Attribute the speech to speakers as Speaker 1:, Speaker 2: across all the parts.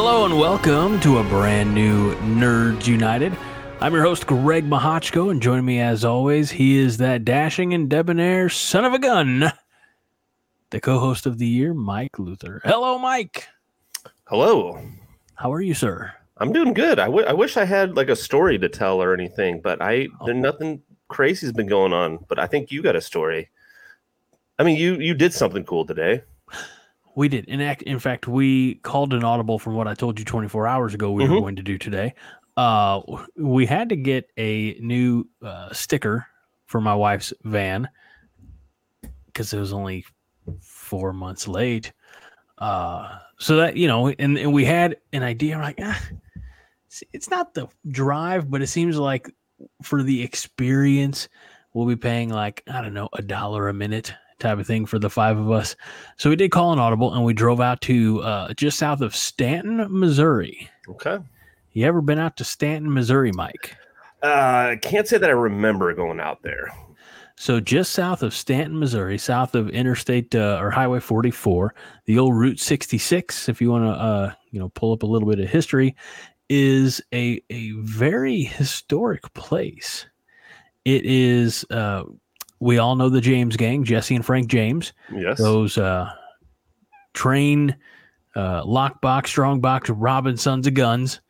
Speaker 1: Hello and welcome to a brand new Nerds United. I'm your host, Greg Mahochko, and joining me as always, he is that dashing and debonair son of a gun, the co host of the year, Mike Luther. Hello, Mike.
Speaker 2: Hello.
Speaker 1: How are you, sir?
Speaker 2: I'm doing good. I, w- I wish I had like a story to tell or anything, but I oh. there's nothing crazy's been going on. But I think you got a story. I mean, you you did something cool today.
Speaker 1: We did. In, in fact, we called an audible from what I told you 24 hours ago we were
Speaker 2: Mhm.
Speaker 1: going to do today. Uh, we had to get a new uh, sticker for my wife's van because it was only four months late. Uh, so that, you know, and, and we had an idea. We're like, ah, it's not the drive, but it seems like for the experience, we'll be paying like, I don't know, a dollar a minute type of thing for the five of us. So we did call an audible and we drove out to uh, just south of Stanton, Missouri.
Speaker 2: Okay.
Speaker 1: You ever been out to Stanton, Missouri, Mike?
Speaker 2: Uh, I can't say that I remember going out there.
Speaker 1: So just south of Stanton, Missouri, south of Interstate uh, or Highway 44, the old Route 66, if you want to, uh, you know, pull up a little bit of history, is a a very historic place. It is. Uh, we all know the James Gang, Jesse and Frank James.
Speaker 2: Yes.
Speaker 1: those uh, train uh, lockbox, strongbox, robbing sons of guns,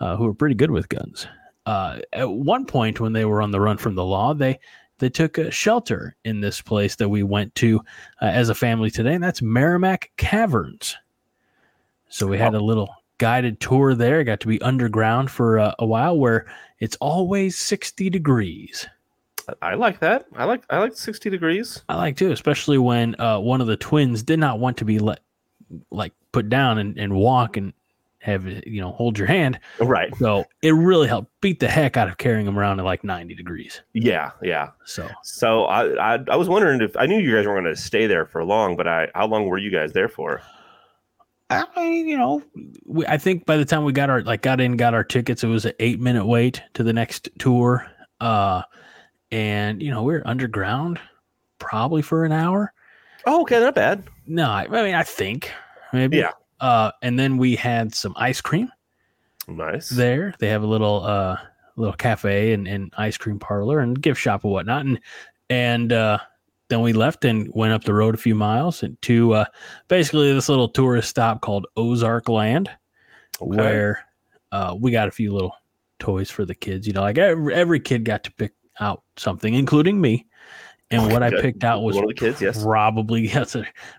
Speaker 1: uh, who are pretty good with guns. Uh, at one point, when they were on the run from the law, they they took a shelter in this place that we went to uh, as a family today, and that's Meramec Caverns. So we had a little guided tour there. Got to be underground for uh, a while, where it's always sixty degrees.
Speaker 2: I like that. I like I like 60 degrees.
Speaker 1: I like too, especially when uh, one of the twins did not want to be let like put down and, and walk and have you know hold your hand.
Speaker 2: Right.
Speaker 1: So it really helped beat the heck out of carrying them around at like 90 degrees.
Speaker 2: Yeah. Yeah.
Speaker 1: So
Speaker 2: So I I, I was wondering if I knew you guys weren't going to stay there for long, but I how long were you guys there for?
Speaker 1: I you know, we, I think by the time we got our like got in, got our tickets, it was an eight minute wait to the next tour. Uh, and you know we are underground probably for an hour.
Speaker 2: Oh, okay, not bad.
Speaker 1: No, I, I mean I think maybe.
Speaker 2: Yeah.
Speaker 1: Uh, and then we had some ice cream.
Speaker 2: Nice.
Speaker 1: there. They have a little uh little cafe and, and ice cream parlor and gift shop and whatnot. And and uh then we left and went up the road a few miles and to uh basically this little tourist stop called Ozark Land
Speaker 2: Okay.
Speaker 1: where uh we got a few little toys for the kids. You know, like every, every kid got to pick out something, including me. And what I picked out was
Speaker 2: one of the kids. Yes.
Speaker 1: probably yes,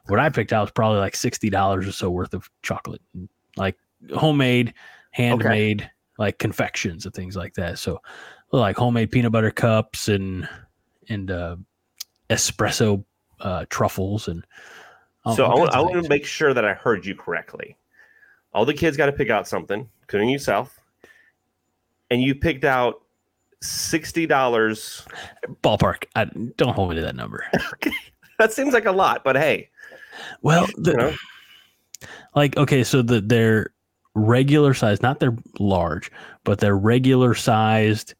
Speaker 1: what I picked out was probably like sixty dollars or so worth of chocolate, like homemade, handmade, like confections and things like that. So like homemade peanut butter cups and and uh, espresso uh, truffles and
Speaker 2: so I want, I want to make sure that I heard you correctly. All the kids got to pick out something, including yourself, and you picked out sixty dollars.
Speaker 1: ballpark. I, don't hold me to that number. okay.
Speaker 2: That seems like a lot, but hey,
Speaker 1: Well, the,
Speaker 2: you know,
Speaker 1: like okay, so the their regular size, not their large, but their regular sized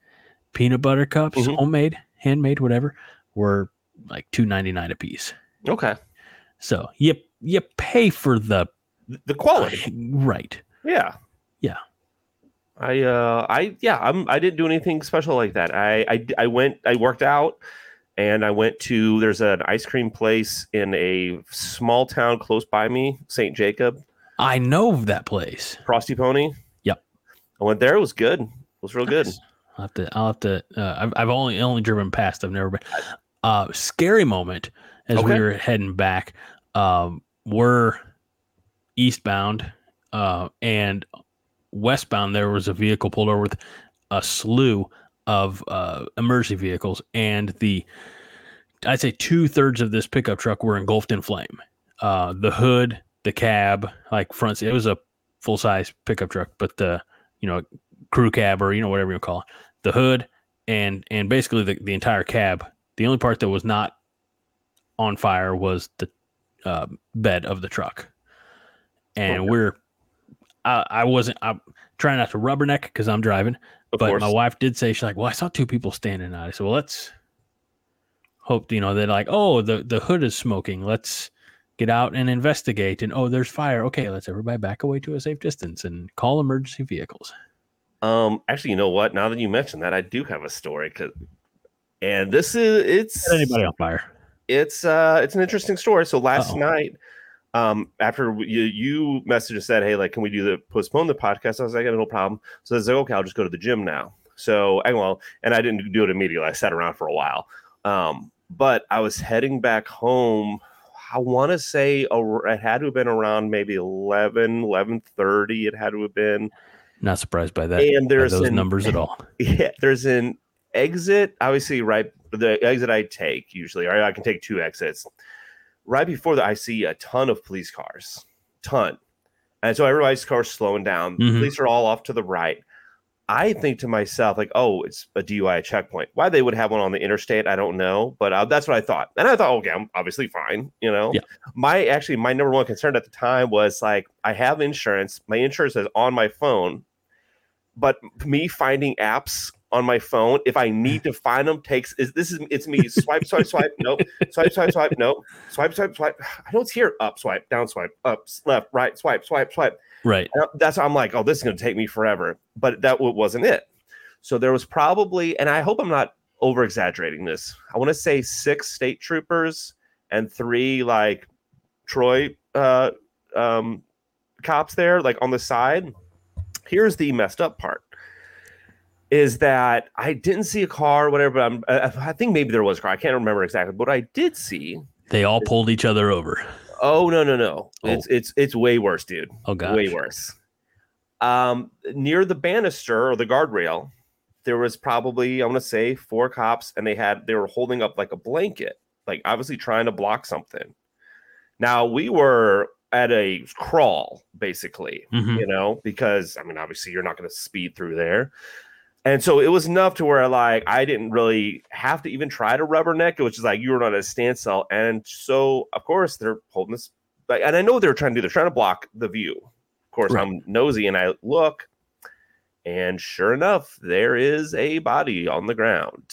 Speaker 1: peanut butter cups,
Speaker 2: Mhm.
Speaker 1: homemade, handmade, whatever, were like two ninety nine a piece.
Speaker 2: okay,
Speaker 1: So you you pay for the
Speaker 2: the quality,
Speaker 1: right.
Speaker 2: yeah,
Speaker 1: Yeah.
Speaker 2: I uh, I yeah, I'm I didn't do anything special like that. I I I went, I worked out, and I went to there's an ice cream place in a small town close by me, St. Jacob,
Speaker 1: I know that place.
Speaker 2: Frosty Pony.
Speaker 1: Yep.
Speaker 2: I went there. It was good. It was real good.
Speaker 1: I'll have to. I'll have to. Uh, I've, I've only only driven past. I've never been. Uh, scary moment as we were heading back. Um, we're eastbound, uh, and westbound. There was a vehicle pulled over with a slew of uh, emergency vehicles, and the I'd say two thirds of this pickup truck were engulfed in flame. Uh, the hood, the cab, like front. It was a full size pickup truck, but the you know crew cab or you know whatever you call it, the hood and and basically the, the entire cab. The only part that was not on fire was the uh, bed of the truck, and
Speaker 2: Okay.
Speaker 1: we're I, I wasn't I'm trying not to rubberneck because I'm driving,
Speaker 2: Of
Speaker 1: but
Speaker 2: course.
Speaker 1: my wife did say she's like, well, I saw two people standing out. I said, well, let's hope you know they're like, oh, the the hood is smoking. Let's get out and investigate. And oh, there's fire. Okay, let's everybody back away to a safe distance and call emergency vehicles.
Speaker 2: Um, actually, you know what? Now that you mention that, I do have a story. Cause, and this is it's
Speaker 1: anybody on fire?
Speaker 2: it's uh it's an interesting story. So last
Speaker 1: Uh-oh.
Speaker 2: night, um, after you you messaged and said, "Hey, like, can we do the postpone the podcast?" I was like, "No problem." So I was like, "Okay, I'll just go to the gym now." So I well, and I didn't do it immediately. I sat around for a while. Um, but I was heading back home. I want to say it had to have been around maybe 11, 11.30. It had to have been.
Speaker 1: Not surprised by that.
Speaker 2: and there's
Speaker 1: those
Speaker 2: an-
Speaker 1: numbers at all.
Speaker 2: yeah, there's an exit. Obviously, right the exit I take usually, or I can take two exits. Right before that, I see a ton of police cars, ton, and so everybody's cars slowing down.
Speaker 1: Mhm.
Speaker 2: Police are all off to the right. I think to myself, like, oh, it's a DUI checkpoint. Why they would have one on the interstate, I don't know, but uh, that's what I thought. And I thought, okay, I'm obviously fine. You know,
Speaker 1: Yeah.
Speaker 2: my actually my number one concern at the time was like, I have insurance. My insurance is on my phone, but me finding apps on my phone, if I need to find them, takes is this is it's me swipe, swipe, swipe, nope, swipe, swipe, swipe, nope, swipe, swipe, swipe. I know it's here, up, swipe, down, swipe, up, left, right, swipe, swipe, swipe.
Speaker 1: Right.
Speaker 2: And that's I'm like, oh, this is going to take me forever. But that wasn't it. So there was probably, and I hope I'm not over exaggerating this. I want to say six state troopers and three like Troy uh, um, cops there, like on the side. Here's the messed up part. Is that I didn't see a car, or whatever. But I'm, I I think maybe there was a car. I can't remember exactly. But what I did see.
Speaker 1: They all pulled each other over.
Speaker 2: Oh no no no!
Speaker 1: Oh.
Speaker 2: It's it's it's way worse, dude
Speaker 1: Oh god.
Speaker 2: way worse. Um, near the banister or the guardrail, there was probably I want to say four cops, and they had they were holding up like a blanket, like obviously trying to block something. Now we were at a crawl, basically,
Speaker 1: Mhm.
Speaker 2: you know, because I mean, obviously you're not going to speed through there. And so it was enough to where like I didn't really have to even try to rubberneck. It was just like you were on a standstill. And so of course they're holding this like, and I know they're trying to do. They're trying to block the view. Of course,
Speaker 1: Right.
Speaker 2: I'm nosy and I look, and sure enough, there is a body on the ground.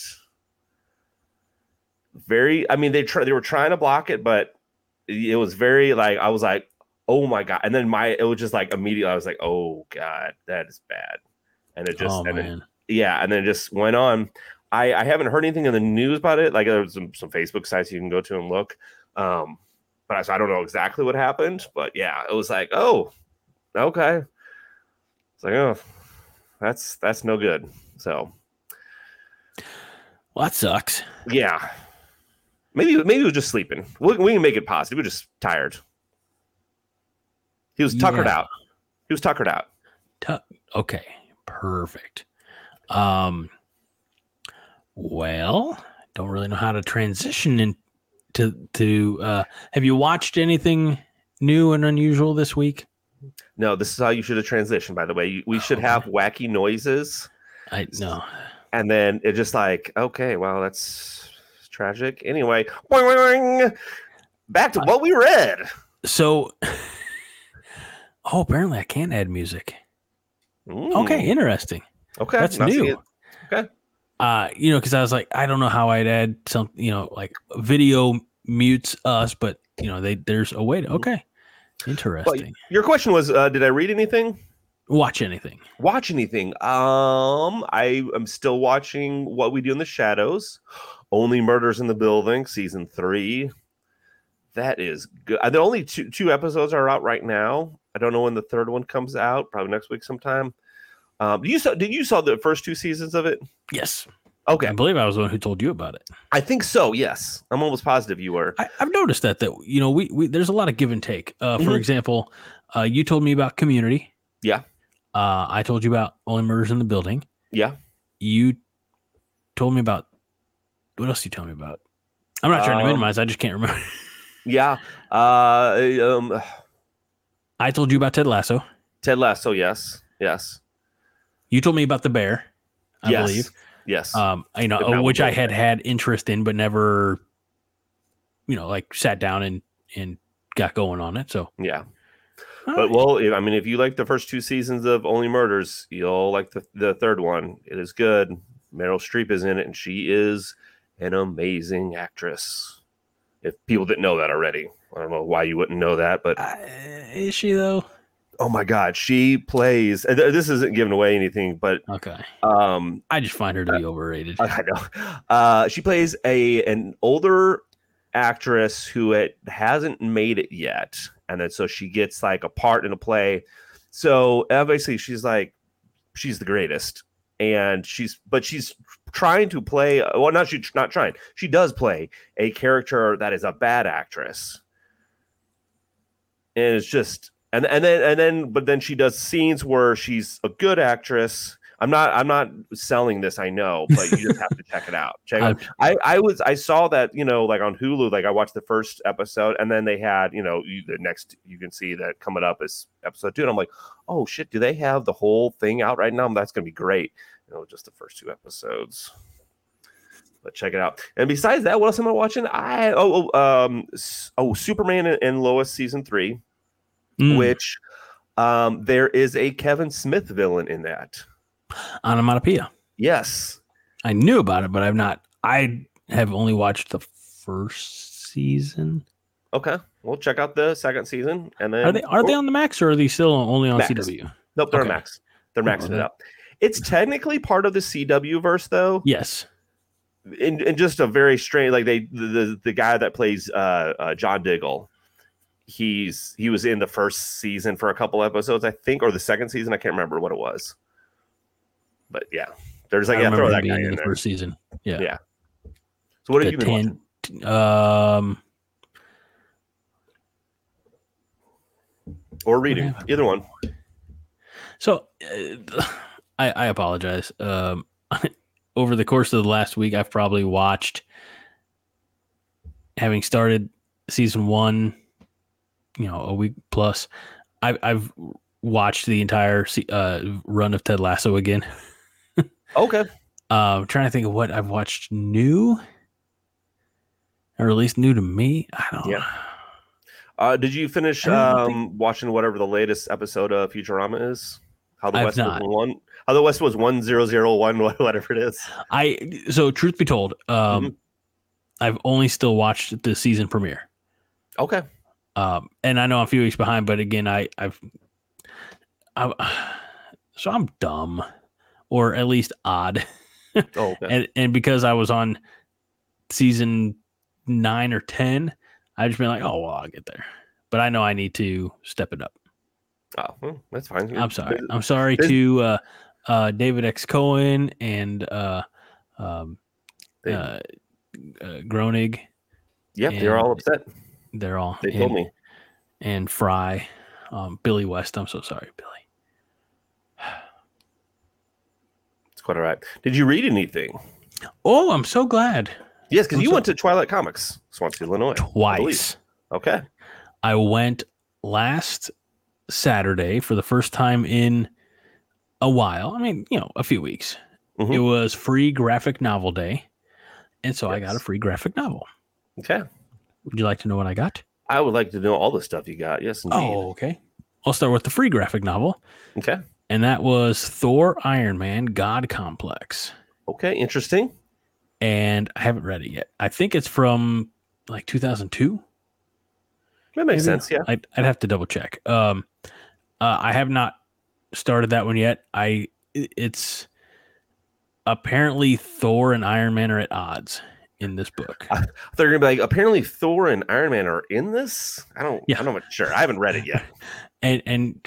Speaker 2: Very, I mean, they try they were trying to block it, but it was very like I was like, oh my god. And then my it was just like immediately I was like, oh god, that is bad. And it just
Speaker 1: oh
Speaker 2: and then
Speaker 1: man.
Speaker 2: Yeah, and then it just went on. I, I haven't heard anything in the news about it. Like there's some, some Facebook sites you can go to and look. Um, but I, so I don't know exactly what happened. But yeah, it was like, oh, okay. It's like, oh, that's that's no good. So
Speaker 1: Well, that sucks.
Speaker 2: yeah, maybe maybe he was just sleeping. We, we can make it positive. We're just tired. He was tuckered
Speaker 1: Yeah.
Speaker 2: out. He was tuckered out.
Speaker 1: Tu- okay, perfect. Um, well, don't really know how to transition into to. Uh, have you watched anything new and unusual this week?
Speaker 2: No, this is how you should have transitioned. By the way, we should
Speaker 1: Okay.
Speaker 2: have wacky noises.
Speaker 1: I know.
Speaker 2: and then it just like okay well that's tragic anyway back to what we read
Speaker 1: So, oh, apparently I can't add music. Okay,
Speaker 2: Mm,
Speaker 1: interesting.
Speaker 2: Okay
Speaker 1: That's new.
Speaker 2: okay.
Speaker 1: Uh, you know, because I was like, I don't know how I'd add some, you know, like video mutes us, but you know, they there's a way to. Okay, interesting.
Speaker 2: your question was uh, did i read anything?
Speaker 1: Watch anything?
Speaker 2: watch anything. Um i am still watching what we do in the shadows only murders in the building season three. That is good. Uh, the only two two episodes are out right now. I don't know when the third one comes out probably next week sometime um you saw did you saw the first two seasons of it
Speaker 1: Yes.
Speaker 2: okay
Speaker 1: I believe I was the one who told you about it.
Speaker 2: I think so. Yes, I'm almost positive you were.
Speaker 1: I, I've noticed that that you know we, we there's a lot of give and take. Uh, for
Speaker 2: Mhm.
Speaker 1: example, uh, you told me about Community.
Speaker 2: Yeah.
Speaker 1: Uh, I told you about Only Murders in the Building.
Speaker 2: Yeah.
Speaker 1: You told me about what else? You tell me about? I'm not trying to
Speaker 2: Um,
Speaker 1: minimize. I just can't remember.
Speaker 2: Yeah. Uh, um,
Speaker 1: I told you about Ted Lasso.
Speaker 2: Ted Lasso, yes, yes,
Speaker 1: You told me about the bear, I
Speaker 2: yes,
Speaker 1: believe.
Speaker 2: yes.
Speaker 1: Um, you know, which I had had interest in, but never, you know, like sat down and and got going on it. So,
Speaker 2: yeah.
Speaker 1: all
Speaker 2: But
Speaker 1: right.
Speaker 2: well, if- I mean, if you like the first two seasons of Only Murders, you'll like the, the third one. It is good. Meryl Streep is in it, and she is an amazing actress. If people didn't know that already, I don't know why you wouldn't know that, but
Speaker 1: Uh, is she though?
Speaker 2: Oh my god, she plays. This isn't giving away anything, but
Speaker 1: Okay,
Speaker 2: um,
Speaker 1: I just find her to be overrated.
Speaker 2: I know. Uh, she plays a an older actress who it hasn't made it yet, and then so she gets like a part in a play. So obviously she's like she's the greatest, and she's but she's trying to play. Well, not she's not trying. She does play a character that is a bad actress, and it's just and and then and then but then she does scenes where she's a good actress. I'm not I'm not selling this, I know, but you just have to check it out. Check it out. I I was I saw that you know like on Hulu like I watched the first episode and then they had you know you, the next you can see that coming up is episode two and I'm like oh shit do they have the whole thing out right now? That's gonna be great. You know just the first two episodes. But check it out. And besides that what else am I watching? I oh, oh um oh Superman and, and Lois season three
Speaker 1: Mm,
Speaker 2: which um there is a Kevin Smith villain in that
Speaker 1: onomatopoeia.
Speaker 2: yes
Speaker 1: I knew about it, but I've not. I have only watched the first season.
Speaker 2: okay we'll check out the second season and then
Speaker 1: Are they are they on the Max or are they still only on
Speaker 2: Max.
Speaker 1: CW?
Speaker 2: Nope, they're
Speaker 1: Okay.
Speaker 2: max. They're
Speaker 1: Oh,
Speaker 2: maxing it up. It's technically part of the CW verse, though.
Speaker 1: Yes.
Speaker 2: In, in just a very strange, like they the the, the guy that plays uh, uh, John Diggle. He's he was in the first season for a couple episodes, I think, or the second season. I can't remember what it was. But yeah, there's like
Speaker 1: I
Speaker 2: yeah, throw that guy
Speaker 1: in
Speaker 2: in
Speaker 1: the
Speaker 2: there.
Speaker 1: first season. Yeah.
Speaker 2: Yeah. So what have you been watching?
Speaker 1: 10 Um,
Speaker 2: Or reading? Either one.
Speaker 1: so uh, I, I apologize. Um, over the course of the last week, I've probably watched, having started season one, you know, a week plus. I, I've watched the entire uh, run of Ted Lasso again.
Speaker 2: Okay.
Speaker 1: Uh, I'm trying to think of what I've watched new, or at least new to me. I don't.
Speaker 2: Yeah. Uh, did you finish um, watching whatever the latest episode of Futurama is? How the
Speaker 1: I've
Speaker 2: West
Speaker 1: not.
Speaker 2: was one. How the West was one zero zero one whatever it is.
Speaker 1: I so truth be told, um,
Speaker 2: Mhm.
Speaker 1: I've only still watched the season premiere.
Speaker 2: Okay.
Speaker 1: Um, and I know I'm a few weeks behind, but again, I, I've, I, so I'm dumb, or at least odd,
Speaker 2: Oh, okay.
Speaker 1: and and because I was on season nine or ten, I just been like, oh well, I'll get there. But I know I need to step it up.
Speaker 2: oh, well, that's fine.
Speaker 1: I'm sorry. I'm sorry to uh, uh, David X. Cohen and uh, um, uh, uh.
Speaker 2: Yep, they're all upset.
Speaker 1: They're all
Speaker 2: They told
Speaker 1: and-
Speaker 2: me.
Speaker 1: and Fry, um, Billy West. I'm so sorry, Billy.
Speaker 2: It's quite all right. Did you read anything?
Speaker 1: Oh, I'm so glad.
Speaker 2: Yes, because you
Speaker 1: so-
Speaker 2: went to Twilight Comics, Swansea, Illinois. I.
Speaker 1: Twice.
Speaker 2: Okay.
Speaker 1: I went last Saturday for the first time in a while. I mean, you know, a few weeks.
Speaker 2: Mhm.
Speaker 1: It was free graphic novel day. And so I got a free graphic novel.
Speaker 2: Okay.
Speaker 1: Would you like to know what I got?
Speaker 2: I would like to know all the stuff you got. Yes, indeed.
Speaker 1: Oh, okay. I'll start with the free graphic novel,
Speaker 2: Okay.
Speaker 1: and that was Thor Iron Man God Complex.
Speaker 2: Okay. Interesting.
Speaker 1: And I haven't read it yet. I think it's from like 2002.
Speaker 2: That makes
Speaker 1: Maybe?
Speaker 2: sense. Yeah.
Speaker 1: I'd, I'd have to double check. Um, uh, I have not started that one yet. I i- it's apparently Thor and Iron Man are at odds in this book.
Speaker 2: I- They're gonna be like, apparently Thor and Iron Man are in this. I don't.
Speaker 1: Yeah.
Speaker 2: I'm not sure. I haven't read it yet.
Speaker 1: and and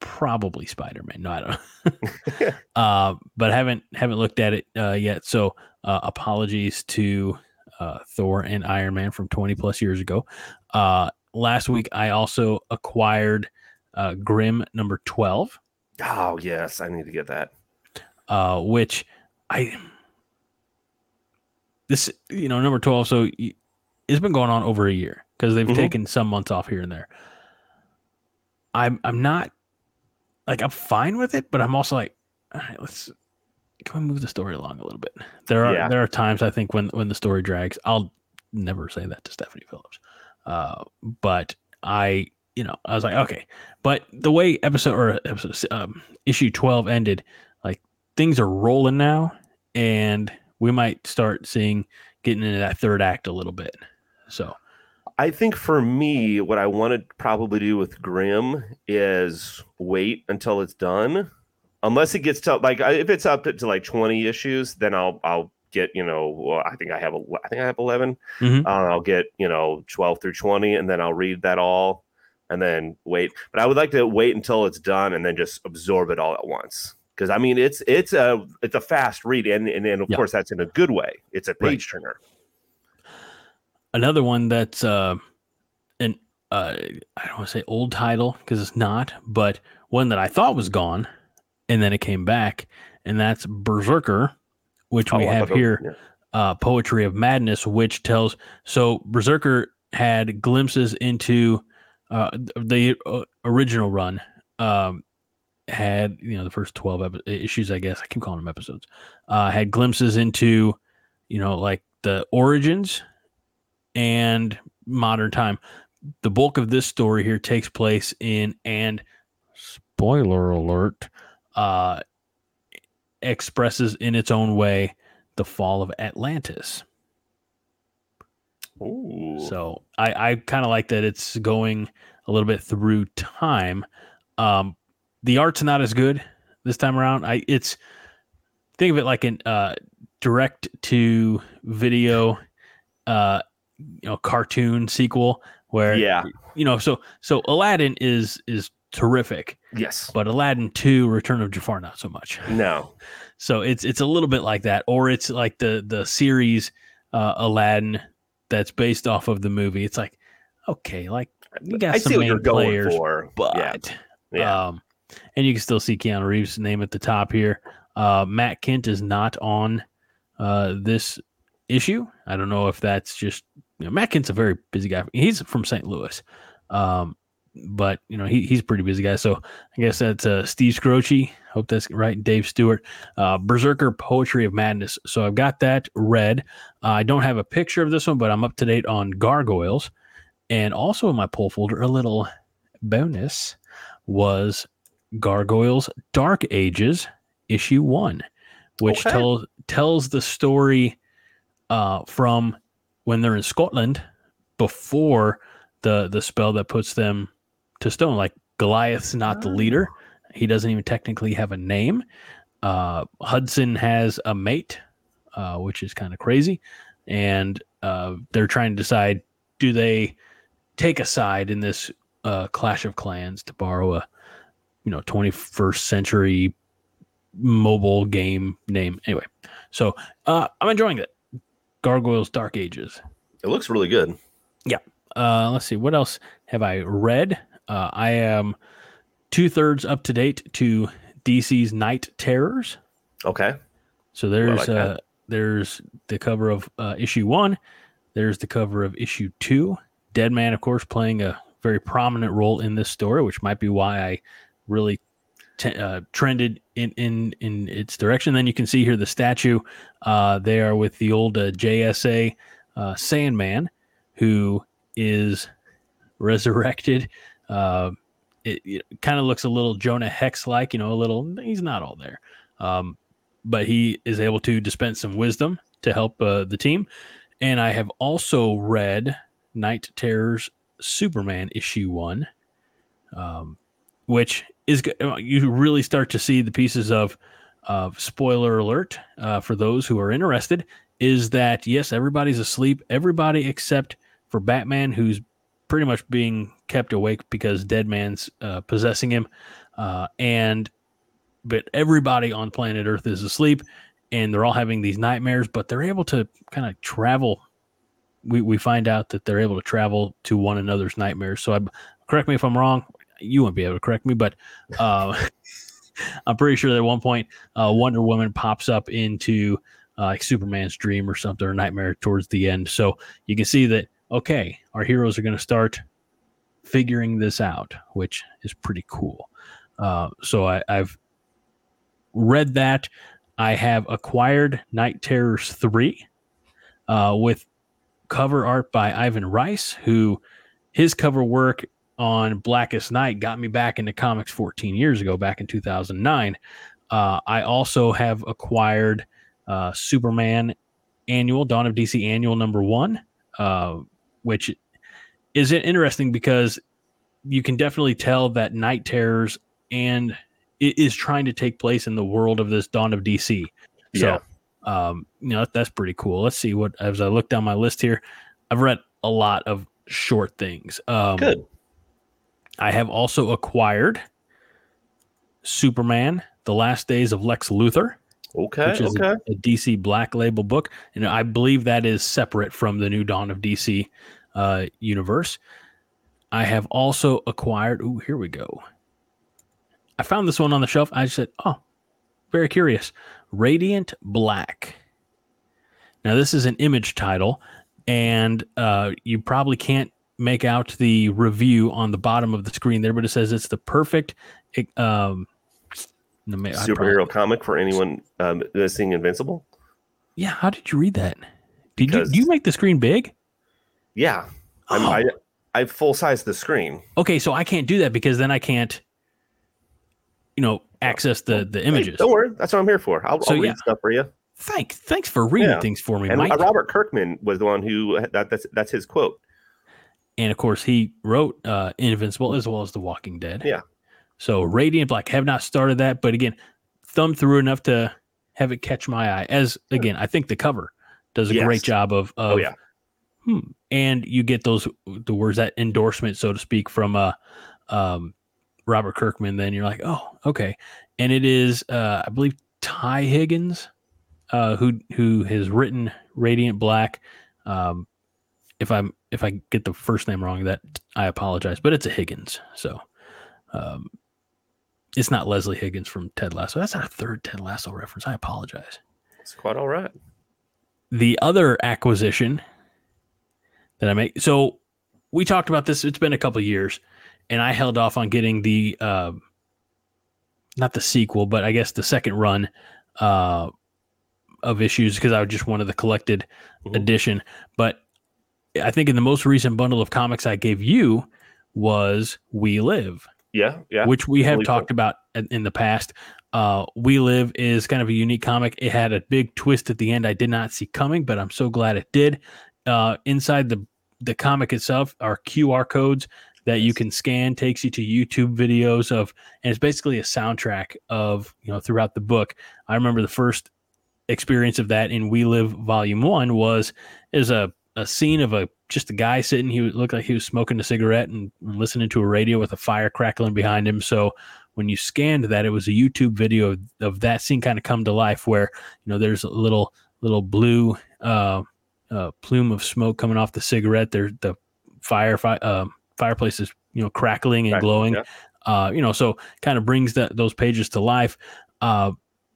Speaker 1: probably Spider Man. No, I don't. know. uh, but I haven't haven't looked at it uh, yet. So uh, apologies to uh, Thor and Iron Man from twenty plus years ago. Uh, last week I also acquired uh, Grim number 12.
Speaker 2: Oh yes, I need to get that.
Speaker 1: uh, which I this you know number twelve. So it's been going on over a year because they've
Speaker 2: Mhm.
Speaker 1: taken some months off here and there. I'm I'm not like I'm fine with it, but I'm also like, all right, let's can we move the story along a little bit? There are
Speaker 2: Yeah.
Speaker 1: there are times I think when when the story drags, I'll never say that to Stephanie Phillips. Uh, but I, you know, I was like, okay. But the way episode or episode um, issue twelve ended, like things are rolling now, and we might start seeing getting into that third act a little bit. So
Speaker 2: I think for me, what I want to probably do with Grim is wait until it's done, unless it gets to like if it's up to, to like twenty issues, then I'll I'll get you know well, I think I have a I think I have 11
Speaker 1: Mhm.
Speaker 2: Uh, I'll get you know twelve through twenty, and then I'll read that all, and then wait. But I would like to wait until it's done and then just absorb it all at once. Because I mean, it's it's a it's a fast read, and and, and of
Speaker 1: Yeah.
Speaker 2: course that's in a good way. It's a page turner.
Speaker 1: another one that's uh an uh I don't want to say old title because it's not, but one that I thought was gone and then it came back, and that's Berserker, which we
Speaker 2: Oh,
Speaker 1: have here,
Speaker 2: yeah.
Speaker 1: uh Poetry of Madness, which tells so Berserker had glimpses into uh the uh, original run um had you know the first 12 epi- issues i guess i keep calling them episodes uh had glimpses into you know like the origins and modern time. The bulk of this story here takes place in and spoiler alert uh expresses in its own way the fall of Atlantis.
Speaker 2: Ooh.
Speaker 1: So I, I kind of like that it's going a little bit through time. Um, the art's not as good this time around. I it's think of it like an uh, direct to video, uh, you know, cartoon sequel where
Speaker 2: yeah.
Speaker 1: you know so so Aladdin is is terrific,
Speaker 2: Yes.
Speaker 1: but Aladdin Two: Return of Jafar not so much.
Speaker 2: No.
Speaker 1: So it's it's a little bit like that, or it's like the the series uh, Aladdin that's based off of the movie. It's like okay, like you got
Speaker 2: I
Speaker 1: some
Speaker 2: see what
Speaker 1: main
Speaker 2: you're going
Speaker 1: players,
Speaker 2: for.
Speaker 1: but
Speaker 2: yeah. Yeah.
Speaker 1: um, and you can still see Keanu Reeves' name at the top here. Uh, Matt Kindt is not on uh, this issue. I don't know if that's just you know, Matt Kindt's a very busy guy. He's from St. Louis, um, but you know he, he's a pretty busy guy. So I guess that's uh, Steve Skroce. Hope that's right. Dave Stewart, uh, Berserker Poetry of Madness. So I've got that read. Uh, I don't have a picture of this one, but I'm up to date on Gargoyles, and also in my pull folder a little bonus was Gargoyles Dark Ages issue 1 which
Speaker 2: Okay.
Speaker 1: tells tells the story uh, from when they're in Scotland before the the spell that puts them to stone. Like Goliath's not the leader. He doesn't even technically have a name. Uh, Hudson has a mate uh, which is kind of crazy. And uh, they're trying to decide do they take a side in this uh, clash of clans to borrow a you know 21st century mobile game name anyway so uh, i'm enjoying it gargoyles dark ages
Speaker 2: It looks really good. Yeah.
Speaker 1: Uh, let's see what else have i read uh, i am two-thirds up to date to dc's Knight Terrors
Speaker 2: Okay.
Speaker 1: So there's
Speaker 2: like
Speaker 1: uh there's the cover of uh, issue one. There's the cover of issue two. Deadman, of course, playing a very prominent role in this story, which might be why I really t- uh, trended in in in its direction. Then you can see here the statue. Uh, with the old uh, JSA uh, Sandman, who is resurrected. Uh, it, it kind of looks a little Jonah Hex like, you know, a little. He's not all there. Um, but he is able to dispense some wisdom to help uh, the team. And I have also read Knight Terrors Superman issue one, um, which is uh, you really start to see the pieces of of spoiler alert uh, for those who are interested. Is that yes, everybody's asleep, everybody except for Batman, who's pretty much being kept awake because Deadman's uh, possessing him, uh, and but everybody on planet Earth is asleep and they're all having these nightmares, but they're able to kind of travel. We, we find out that they're able to travel to one another's nightmares. So I correct me if I'm wrong. You won't be able to correct me, but uh, I'm pretty sure that at one point uh, Wonder Woman pops up into uh, like Superman's dream or something or nightmare towards the end. So you can see that okay, our heroes are going to start figuring this out, which is pretty cool. Uh, so I, I've read that. I have acquired Knight Terrors 3 uh, with cover art by Ivan Reis, who his cover work on Blackest Night got me back into comics 14 years ago, back in 2009. Uh, I also have acquired uh, Superman Annual, Dawn of DC Annual number one, uh, which is interesting because you can definitely tell that Knight Terrors and it is trying to take place in the world of this Dawn of DC. So, um, you know, that's pretty cool. Let's see what, as I look down my list here, I've read a lot of short things. Um,
Speaker 2: Good.
Speaker 1: I have also acquired Superman, The Last Days of Lex Luthor,
Speaker 2: Okay.
Speaker 1: which is
Speaker 2: Okay.
Speaker 1: a, a DC Black Label book, and I believe that is separate from the new Dawn of DC uh, universe. I have also acquired. Ooh, here we go. I found this one on the shelf. I said, "Oh, very curious." Radiant Black. Now, this is an image title, and uh, you probably can't make out the review on the bottom of the screen there, but it says it's the perfect. Um,
Speaker 2: Superhero comic for anyone um, seeing Invincible.
Speaker 1: Yeah, how did you read that? Did
Speaker 2: Because-
Speaker 1: you do you make the screen big?
Speaker 2: Yeah. I'm,
Speaker 1: Oh.
Speaker 2: I I full size the screen.
Speaker 1: Okay, so I can't do that because then I can't, you know, access the the
Speaker 2: Hey,
Speaker 1: images.
Speaker 2: don't worry. That's what I'm here for. I'll,
Speaker 1: So,
Speaker 2: I'll read
Speaker 1: yeah.
Speaker 2: stuff for you.
Speaker 1: Thank, thanks for reading
Speaker 2: Yeah.
Speaker 1: things for me,
Speaker 2: And
Speaker 1: Mike.
Speaker 2: uh, Robert Kirkman was the one who that that's that's his quote.
Speaker 1: And of course, he wrote uh, Invincible as well as The Walking Dead.
Speaker 2: Yeah.
Speaker 1: So Radiant Black have not started that, but again, thumb through enough to have it catch my eye. As again, I think the cover does a
Speaker 2: Yes.
Speaker 1: great job of. of
Speaker 2: Oh yeah.
Speaker 1: hmm, and you get those the words that endorsement, so to speak, from uh, um, Robert Kirkman. Then you're like, oh, okay. And it is, uh, I believe, Ty Higgins, uh, who who has written Radiant Black. Um, if I'm if I get the first name wrong, that I apologize, but it's a Higgins, so um, it's not Leslie Higgins from Ted Lasso. That's our third Ted Lasso reference. I apologize
Speaker 2: It's quite all right.
Speaker 1: the other acquisition that I make. So we talked about this. It's been a couple years, and I held off on getting the uh, not the sequel, but I guess the second run uh, of issues because I just wanted the collected
Speaker 2: Mhm.
Speaker 1: edition. But I think in the most recent bundle of comics I gave you was We Live
Speaker 2: Yeah. Yeah.
Speaker 1: which we have talked about in in the past. Uh, we Live is kind of a unique comic. It had a big twist at the end I did not see coming, but I'm so glad it did. Uh, inside the the comic itself are QR codes that you can scan, takes you to YouTube videos of, and it's basically a soundtrack of you know throughout the book. I remember the first experience of that in We Live Volume One was is a a scene of a just a guy sitting. He looked like he was smoking a cigarette and listening to a radio with a fire crackling behind him. So when you scanned that, it was a YouTube video of, of that scene kind of come to life, where you know there's a little little blue uh, uh, plume of smoke coming off the cigarette. There, the fire fi- uh, fireplace is you know crackling and glowing.
Speaker 2: yeah.
Speaker 1: Uh, you know, so kind of brings that those pages to life. Uh,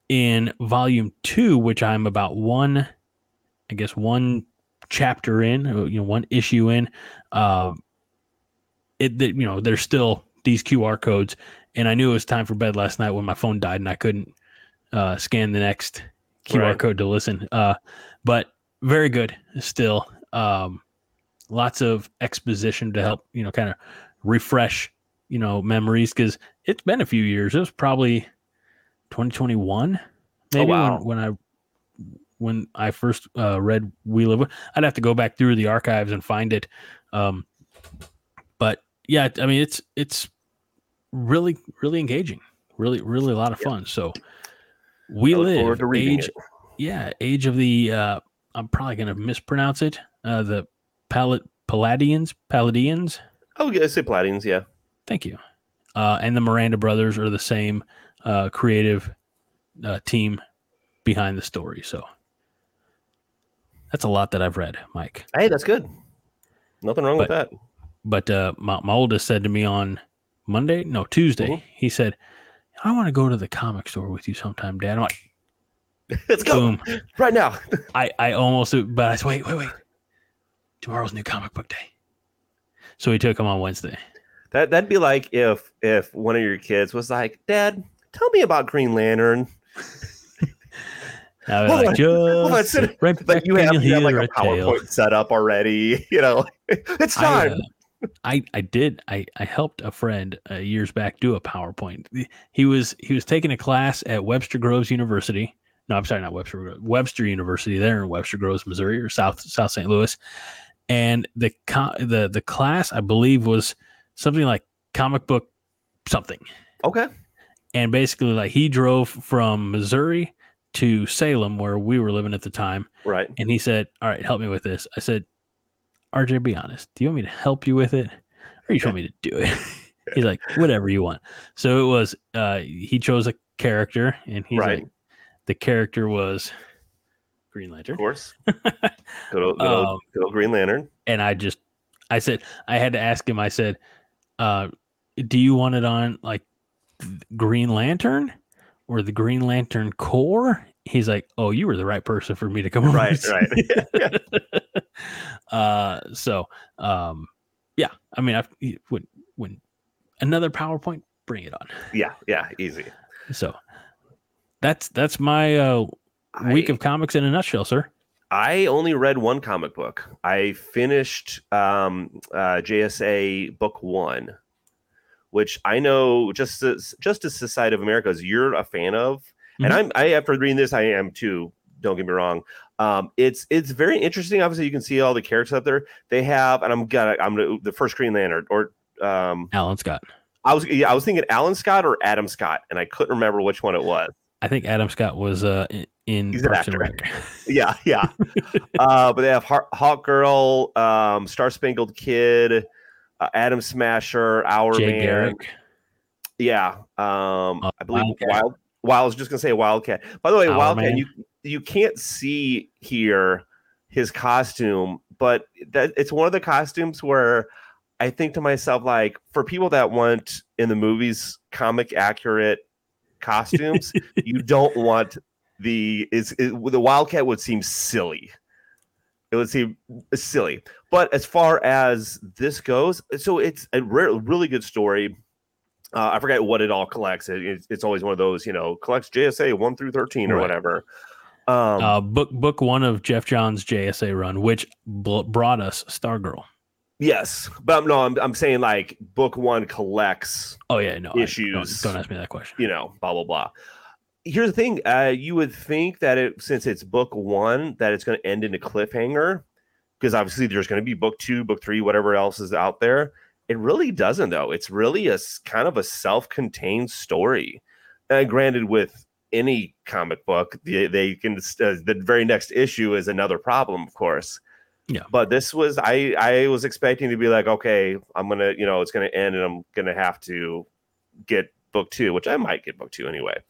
Speaker 1: in volume two, which I'm about one, I guess one chapter in, uh, you know, one issue in, uh, it that you know there's still these QR codes, and I knew it was time for bed last night when my phone died and I couldn't uh, scan the next QR
Speaker 2: Right.
Speaker 1: code to listen. Uh, but very good still. Um, lots of exposition to help you know kind of refresh you know memories because it's been a few years. It was probably 2021 maybe
Speaker 2: Oh, wow.
Speaker 1: when, when I when I first uh, read We Live. I'd have to go back through the archives and find it. Um, but yeah, I mean it's it's really really engaging, really really a lot of fun. So we
Speaker 2: I look forward
Speaker 1: live age
Speaker 2: it.
Speaker 1: yeah age of the uh, I'm probably gonna mispronounce it uh, the Pal- Palladians Palladians.
Speaker 2: Oh, yeah, say Platines, yeah.
Speaker 1: Thank you. Uh, and the Miranda brothers are the same uh, creative uh, team behind the story. So that's a lot that I've read, Mike.
Speaker 2: Hey, that's good. Nothing wrong with that.
Speaker 1: But uh, my, my oldest said to me on Monday, no, Tuesday,
Speaker 2: Mhm.
Speaker 1: he said, I want to go to the comic store with you sometime, Dad. I'm like,
Speaker 2: Let's go
Speaker 1: boom.
Speaker 2: right now.
Speaker 1: I, I almost, but I said, wait, wait, wait. Tomorrow's new comic book day. So he took him on Wednesday.
Speaker 2: That that'd be like if if one of your kids was like, "Dad, tell me about Green Lantern."
Speaker 1: I was
Speaker 2: Hold
Speaker 1: like,
Speaker 2: on,
Speaker 1: just
Speaker 2: on,
Speaker 1: right back
Speaker 2: you have,
Speaker 1: you
Speaker 2: have like a. PowerPoint set up already. You know, it's
Speaker 1: I,
Speaker 2: time.
Speaker 1: uh, I I did I I helped a friend uh, years back do a PowerPoint. He was he was taking a class at Webster Groves University. No, I'm sorry, not Webster Groves, Webster University there in Webster Groves, Missouri, or South South St. Louis. And the co- the the class I believe was something like comic book something.
Speaker 2: okay.
Speaker 1: And basically, like he drove from Missouri to Salem, where we were living at the time,
Speaker 2: Right.
Speaker 1: and he said, All right, help me with this. I said, RJ, be honest. Do you want me to help you with it? Or you just want me to do it? He's like, whatever you want. So it was uh he chose a character and he's
Speaker 2: Right.
Speaker 1: like the character was Green Lantern.
Speaker 2: Of course. good, old, good, old,
Speaker 1: Um,
Speaker 2: good old Green Lantern.
Speaker 1: And I just I said I had to ask him, I said, uh, do you want it on like Green Lantern or the Green Lantern Corps? He's like, Oh, you were the right person for me to come.
Speaker 2: Right. Right.
Speaker 1: uh so um yeah i mean i when when another powerpoint bring it on
Speaker 2: yeah. Yeah. Easy.
Speaker 1: so that's that's my uh week
Speaker 2: I-
Speaker 1: of comics in a nutshell sir
Speaker 2: I only read one comic book. I finished um, uh, JSA book one, which I know just as Justice Society of Americas you're a fan of, and
Speaker 1: Mhm.
Speaker 2: I'm I after reading this I am too. Don't get me wrong. Um, it's it's very interesting. Obviously, you can see all the characters up there. They have, and I'm gonna I'm gonna the first Green Lantern or um,
Speaker 1: alan scott
Speaker 2: I was yeah I was thinking Alan Scott or Adam Scott, and I couldn't remember which one it was.
Speaker 1: i think adam scott was uh in,
Speaker 2: He's an
Speaker 1: Parks and
Speaker 2: actor. Yeah, yeah. uh, but they have Hawk Girl, um, Star Spangled Kid, uh, Atom Smasher, Our
Speaker 1: jay
Speaker 2: Man.
Speaker 1: garrick
Speaker 2: Yeah, um,
Speaker 1: Uh,
Speaker 2: I believe
Speaker 1: Wildcat.
Speaker 2: Wild. Wild. I was just gonna say Wildcat. By the way,
Speaker 1: Our
Speaker 2: Wildcat.
Speaker 1: Man.
Speaker 2: You you can't see here his costume, but that it's one of the costumes where I think to myself, like, for people that want in the movies comic accurate costumes, you don't want the is it, the Wildcat would seem silly. It would seem silly. But as far as this goes, so it's a re- really good story. Uh, I forget what it all collects. It- it's, it's always one of those, you know, collects JSA one through thirteen or
Speaker 1: Right.
Speaker 2: whatever. Um,
Speaker 1: uh book book one of Geoff Johns' jsa run which bl- brought us stargirl
Speaker 2: yes, but no, I'm I'm saying like book one collects
Speaker 1: oh yeah no I- don't-
Speaker 2: Issues.
Speaker 1: don't, ask me that question
Speaker 2: you know, blah blah blah. Here's the thing: uh, you would think that it, since it's book one, that it's going to end in a cliffhanger, because obviously there's going to be book two, book three, whatever else is out there. It really doesn't, though. It's really a kind of a self-contained story. Uh, granted, with any comic book, they, they can uh, the very next issue is another problem, of course.
Speaker 1: Yeah.
Speaker 2: But this was I I was expecting to be like, okay, I'm gonna you know it's gonna end and I'm gonna have to get book two, which I might get book two anyway.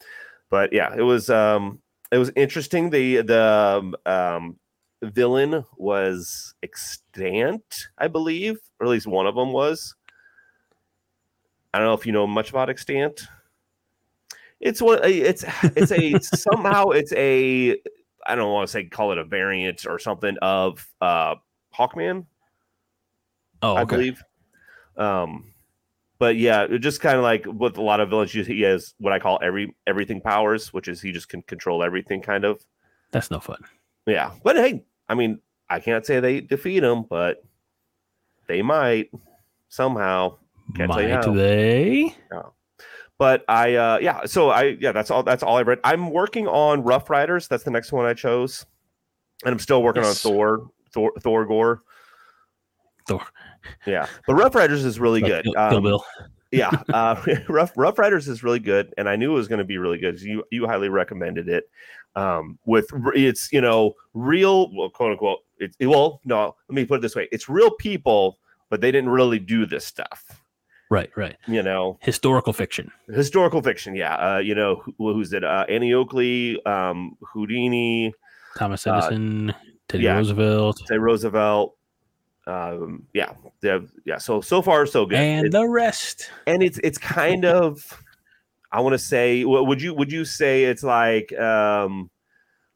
Speaker 2: But yeah, it was um it was interesting. The the um villain was extant, I believe, or at least one of them was. I don't know if you know much about extant. It's what it's it's a somehow it's a I don't want to say call it a variant or something of uh Hawkman.
Speaker 1: oh
Speaker 2: I believe. Um, but yeah, just kind of like with a lot of villains, he has what I call every everything powers, which is he just can control everything, kind of.
Speaker 1: that's no fun
Speaker 2: Yeah, but hey, I mean, I can't say they defeat him, but they might somehow. Can't tell you
Speaker 1: might they
Speaker 2: But I, uh yeah, so I, yeah, that's all. That's all I read. I'm working on Rough Riders. That's the next one I chose, and I'm still working
Speaker 1: Yes.
Speaker 2: on Thor, Thor, Thor Gore.
Speaker 1: Thor.
Speaker 2: Yeah, but Rough Riders is really good.
Speaker 1: Kill, Kill
Speaker 2: Um, yeah uh rough rough riders is really good and i knew it was going to be really good you you highly recommended it um with it's you know real well quote unquote it's well no let me put it this way it's real people but they didn't really do this stuff
Speaker 1: Right, right.
Speaker 2: you know
Speaker 1: Historical fiction.
Speaker 2: historical fiction yeah uh you know who, who's it uh annie oakley um houdini
Speaker 1: Thomas
Speaker 2: Uh,
Speaker 1: Edison, Teddy
Speaker 2: yeah.
Speaker 1: Roosevelt,
Speaker 2: Teddy roosevelt um yeah yeah yeah so so far so good
Speaker 1: and
Speaker 2: It-
Speaker 1: the rest.
Speaker 2: and it's it's kind of i want to say would you would you say it's like um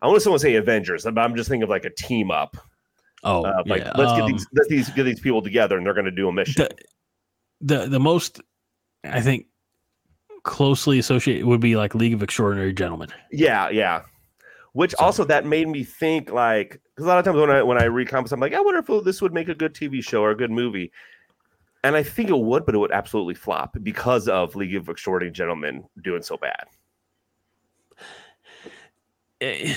Speaker 2: i want to someone say avengers but i'm just thinking of like a team up
Speaker 1: Oh,
Speaker 2: uh, like
Speaker 1: yeah.
Speaker 2: let's get
Speaker 1: um,
Speaker 2: these let's these get these people together and they're going to do a mission
Speaker 1: the, the the most I think closely associated would be like League of Extraordinary Gentlemen.
Speaker 2: Yeah, yeah. Which
Speaker 1: So-
Speaker 2: also that made me think like because a lot of times when I when I read comics, I'm like, I wonder if this would make a good TV show or a good movie. And I think it would, but it would absolutely flop because of League of Extraordinary Gentlemen doing so bad.
Speaker 1: Eh,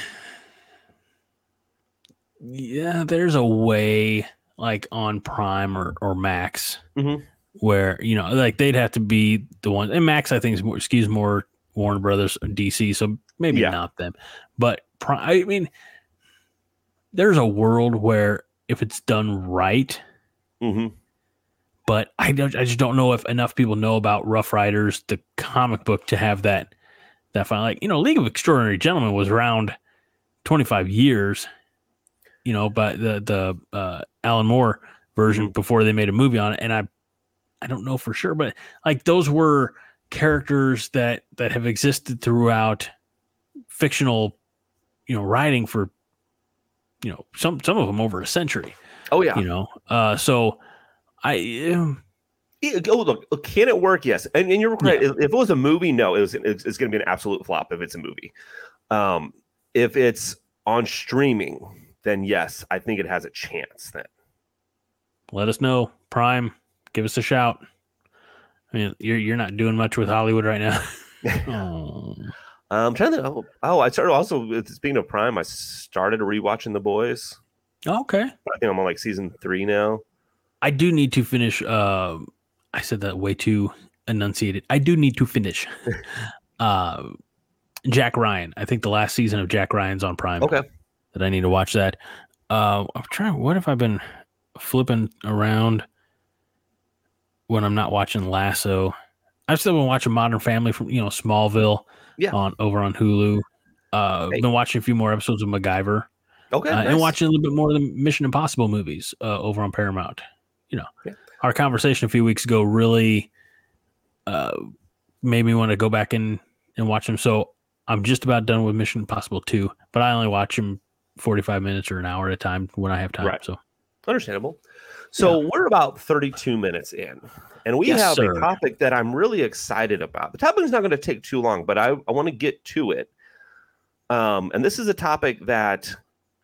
Speaker 1: yeah, there's a way like on Prime or or Max
Speaker 2: Mhm.
Speaker 1: where you know like they'd have to be the one and Max I think is more excuse more Warner Brothers DC so maybe
Speaker 2: Yeah.
Speaker 1: not them but I mean there's a world where if it's done right
Speaker 2: hmm
Speaker 1: but I don't I just don't know if enough people know about Rough Riders the comic book to have that that fine like you know League of Extraordinary Gentlemen was around 25 years you know but the the uh, Alan Moore version before they made a movie on it and I I don't know for sure but like those were characters that that have existed throughout fictional you know writing for you know some some of them over a century
Speaker 2: Oh yeah.
Speaker 1: you know uh so i um,
Speaker 2: Yeah, Oh, look, can it work? Yes, and, and you're correct. If if it was a movie, no, it was. It's, it's going to be an absolute flop if it's a movie. Um, if it's on streaming, then yes, I think it has a chance. Then
Speaker 1: let us know prime give us a shout i mean you're you're not doing much with hollywood right now oh,
Speaker 2: I'm trying to. Oh, oh, I started also. with- Speaking of Prime, I started rewatching The Boys.
Speaker 1: okay
Speaker 2: I think I'm on like season three now.
Speaker 1: i do need to finish uh i said that way too enunciated i do need to finish uh jack ryan i think the last season of jack ryan's on prime
Speaker 2: Okay.
Speaker 1: that I need to watch that. Uh, I'm trying. What have I been flipping around when I'm not watching Lasso? I've still been watching Modern Family from you know Smallville.
Speaker 2: Yeah.
Speaker 1: On over on Hulu. Uh,
Speaker 2: Hey.
Speaker 1: been watching a few more episodes of MacGyver
Speaker 2: Okay.
Speaker 1: uh,
Speaker 2: nice.
Speaker 1: and watching a little bit more of the Mission Impossible movies uh, over on Paramount. You know,
Speaker 2: Yeah.
Speaker 1: our conversation a few weeks ago really uh, made me want to go back and and watch them. So I'm just about done with Mission Impossible 2, but I only watch them 45 minutes or an hour at a time when I have time.
Speaker 2: Right.
Speaker 1: So
Speaker 2: Understandable. So we're about 32 minutes in, and we
Speaker 1: Yes,
Speaker 2: have
Speaker 1: sir.
Speaker 2: a topic that I'm really excited about. The topic is not going to take too long, but I, I want to get to it. Um, and this is a topic that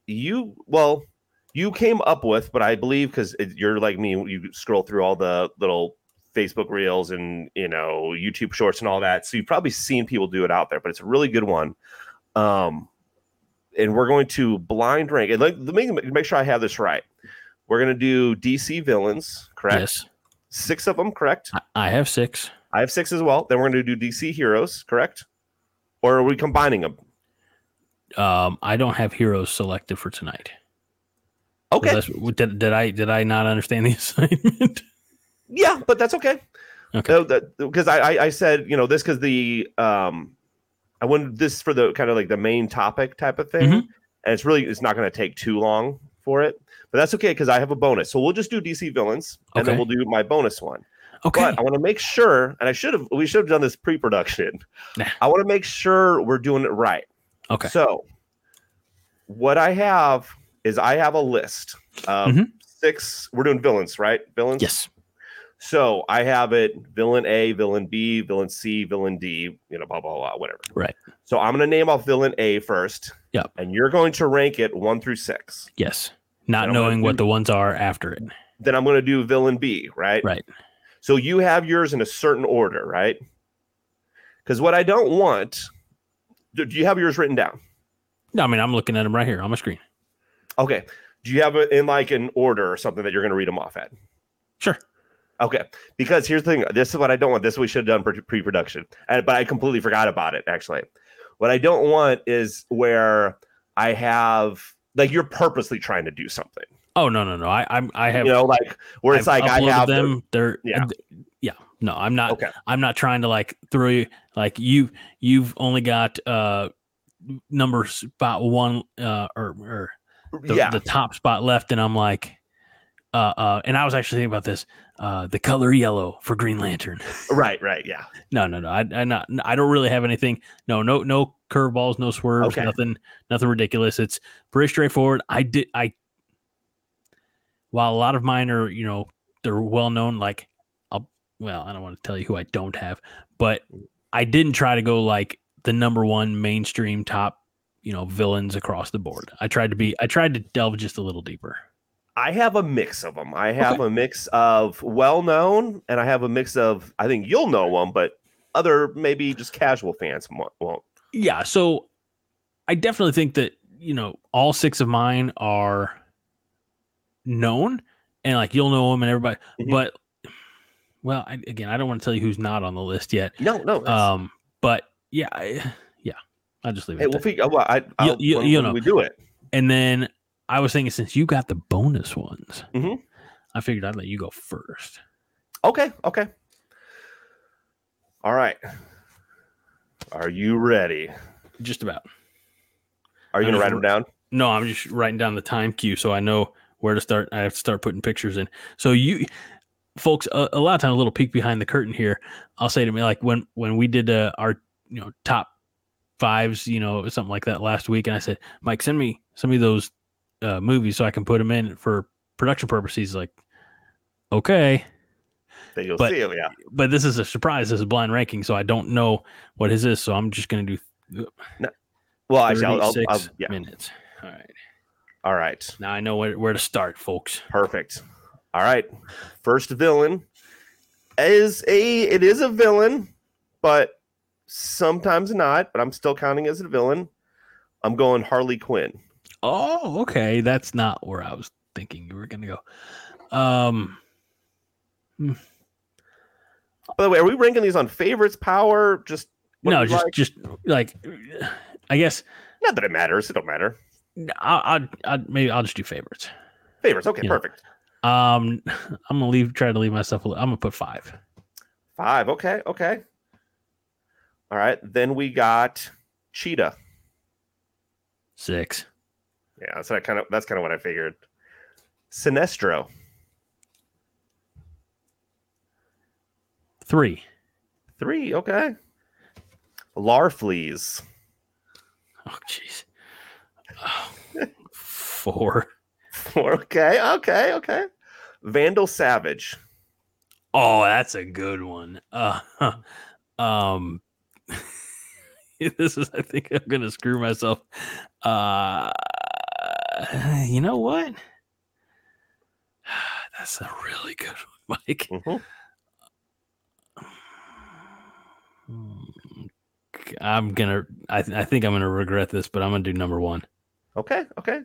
Speaker 2: you, well, you came up with, but I believe because you're like me, you scroll through all the little Facebook reels and you know YouTube shorts and all that, so you've probably seen people do it out there. But it's a really good one. Um, and we're going to blind rank and like let me make sure I have this right. We're going to do DC villains, correct?
Speaker 1: yes,
Speaker 2: Six of them, correct?
Speaker 1: I, have six.
Speaker 2: I have six as well. Then we're going to do DC heroes, correct? Or are we combining them?
Speaker 1: Um, I don't have heroes selected for tonight.
Speaker 2: Okay.
Speaker 1: Did, did I did I not understand the assignment?
Speaker 2: Yeah, but that's okay.
Speaker 1: Okay.
Speaker 2: Because I, I I said you know this because the um I wanted this for the kind of like the main topic type of thing,
Speaker 1: Mhm.
Speaker 2: and it's really it's not going to take too long for it, but that's okay because I have a bonus. So we'll just do DC villains, and then we'll do my bonus one.
Speaker 1: Okay.
Speaker 2: But I want to make sure, and I should have we should have done this pre-production.
Speaker 1: Nah.
Speaker 2: I want to make sure we're doing it right.
Speaker 1: Okay.
Speaker 2: So what I have is I have a list of
Speaker 1: Mhm.
Speaker 2: six. We're doing villains, right? Villains.
Speaker 1: yes.
Speaker 2: So I have it villain A, villain B, villain C, villain D, you know, blah, blah, blah, whatever.
Speaker 1: Right.
Speaker 2: So I'm going to name off villain A first.
Speaker 1: Yep.
Speaker 2: And you're going to rank it one through six.
Speaker 1: Yes. Not knowing what
Speaker 2: do-
Speaker 1: the ones are after it.
Speaker 2: Then I'm going to do villain B, right?
Speaker 1: Right.
Speaker 2: So you have yours in a certain order, right? Because what I don't want, do do you have yours written down?
Speaker 1: No, I mean I'm looking at them right here on my screen.
Speaker 2: Okay. Do you have it in like an order or something that you're going to read them off at?
Speaker 1: Sure.
Speaker 2: Okay, because here's the thing. This is what I don't want. This we should have done pre production, but I completely forgot about it. Actually, what I don't want is where I have like you're purposely trying to do something.
Speaker 1: Oh no no no! I I'm I have
Speaker 2: you know, like where it's
Speaker 1: I've
Speaker 2: like I have
Speaker 1: them. They're
Speaker 2: Yeah.
Speaker 1: yeah. No, I'm not.
Speaker 2: Okay,
Speaker 1: I'm not trying to like throw you like you. You've only got uh number spot one uh or or the,
Speaker 2: yeah,
Speaker 1: the top spot left, and I'm like uh uh. And I was actually thinking about this. Uh, the color yellow for Green Lantern.
Speaker 2: right, right, yeah.
Speaker 1: No, no, no. I, I not. I don't really have anything. No, no, no curveballs, no swerves,
Speaker 2: Okay.
Speaker 1: nothing, nothing ridiculous. It's pretty straightforward. I did. I while a lot of mine are, you know, they're well known. Like I'll well, I don't want to tell you who I don't have, but I didn't try to go like the number one mainstream top, you know, villains across the board. I tried to be I tried to delve just a little deeper.
Speaker 2: I have a mix of them. I have
Speaker 1: Okay.
Speaker 2: a mix of well known, and I have a mix of I think you'll know them, but other maybe just casual fans won't.
Speaker 1: Yeah, so I definitely think that, you know, all six of mine are known and like you'll know them and everybody,
Speaker 2: Mhm.
Speaker 1: but well, I, again, I don't want to tell you who's not on the list yet.
Speaker 2: No, no.
Speaker 1: Um, but yeah, I, yeah, I'll just leave it.
Speaker 2: hey, we'll figure. Well, I, I'll,
Speaker 1: you-
Speaker 2: when,
Speaker 1: you
Speaker 2: when
Speaker 1: know.
Speaker 2: we do it.
Speaker 1: And then I was thinking since you got the bonus ones,
Speaker 2: Mhm.
Speaker 1: I figured I'd let you go first.
Speaker 2: Okay, okay. All right. Are you ready?
Speaker 1: Just about.
Speaker 2: Are you gonna write them down?
Speaker 1: No, I'm just writing down the time cue so I know where to start. I have to start putting pictures in. So you folks, a, a lot of times, a little peek behind the curtain here. I'll say to me like when when we did uh, our you know top fives, you know something like that last week, and I said, Mike, send me some of those uh, movies so I can put them in for production purposes. Like, okay,
Speaker 2: That you'll
Speaker 1: but-
Speaker 2: see 'em, Yeah.
Speaker 1: but this is a surprise. This is a blind ranking, so I don't know what his is. So I'm just gonna do
Speaker 2: Well, actually, I'll, I'll,
Speaker 1: 36
Speaker 2: I'll yeah.
Speaker 1: minutes. All right,
Speaker 2: All right.
Speaker 1: now I know where, where to start, folks.
Speaker 2: Perfect. All right. First villain is a it is a villain, but sometimes not, but I'm still counting as a villain. I'm going Harley Quinn.
Speaker 1: Oh, okay. That's not where I was thinking you were gonna go. Um,
Speaker 2: By the way, are we ranking these on favorites, power? Just
Speaker 1: no, just
Speaker 2: like?
Speaker 1: just like I guess
Speaker 2: not that it matters. It don't matter.
Speaker 1: I'll, I'll, I'll maybe I'll just do favorites.
Speaker 2: Favorites. Okay,
Speaker 1: Yeah.
Speaker 2: perfect.
Speaker 1: Um, I'm gonna leave. Try to leave myself. a li- I'm gonna put five.
Speaker 2: Five. Okay. Okay. All right. Then we got Cheetah.
Speaker 1: Six.
Speaker 2: Yeah, I kind of that's kind of what I figured. Sinestro.
Speaker 1: Three.
Speaker 2: Three. Okay. Larfleeze.
Speaker 1: Oh, jeez. Oh, four.
Speaker 2: Four. Okay. Okay. Okay. Vandal Savage.
Speaker 1: Oh, that's a good one. Uh, um, this is. I think I'm gonna screw myself. Uh, you know what? That's a really good one, Mike.
Speaker 2: Mhm.
Speaker 1: Hmm, I'm gonna. I, th- I think I'm gonna regret this, but I'm gonna do number one.
Speaker 2: Okay. Okay.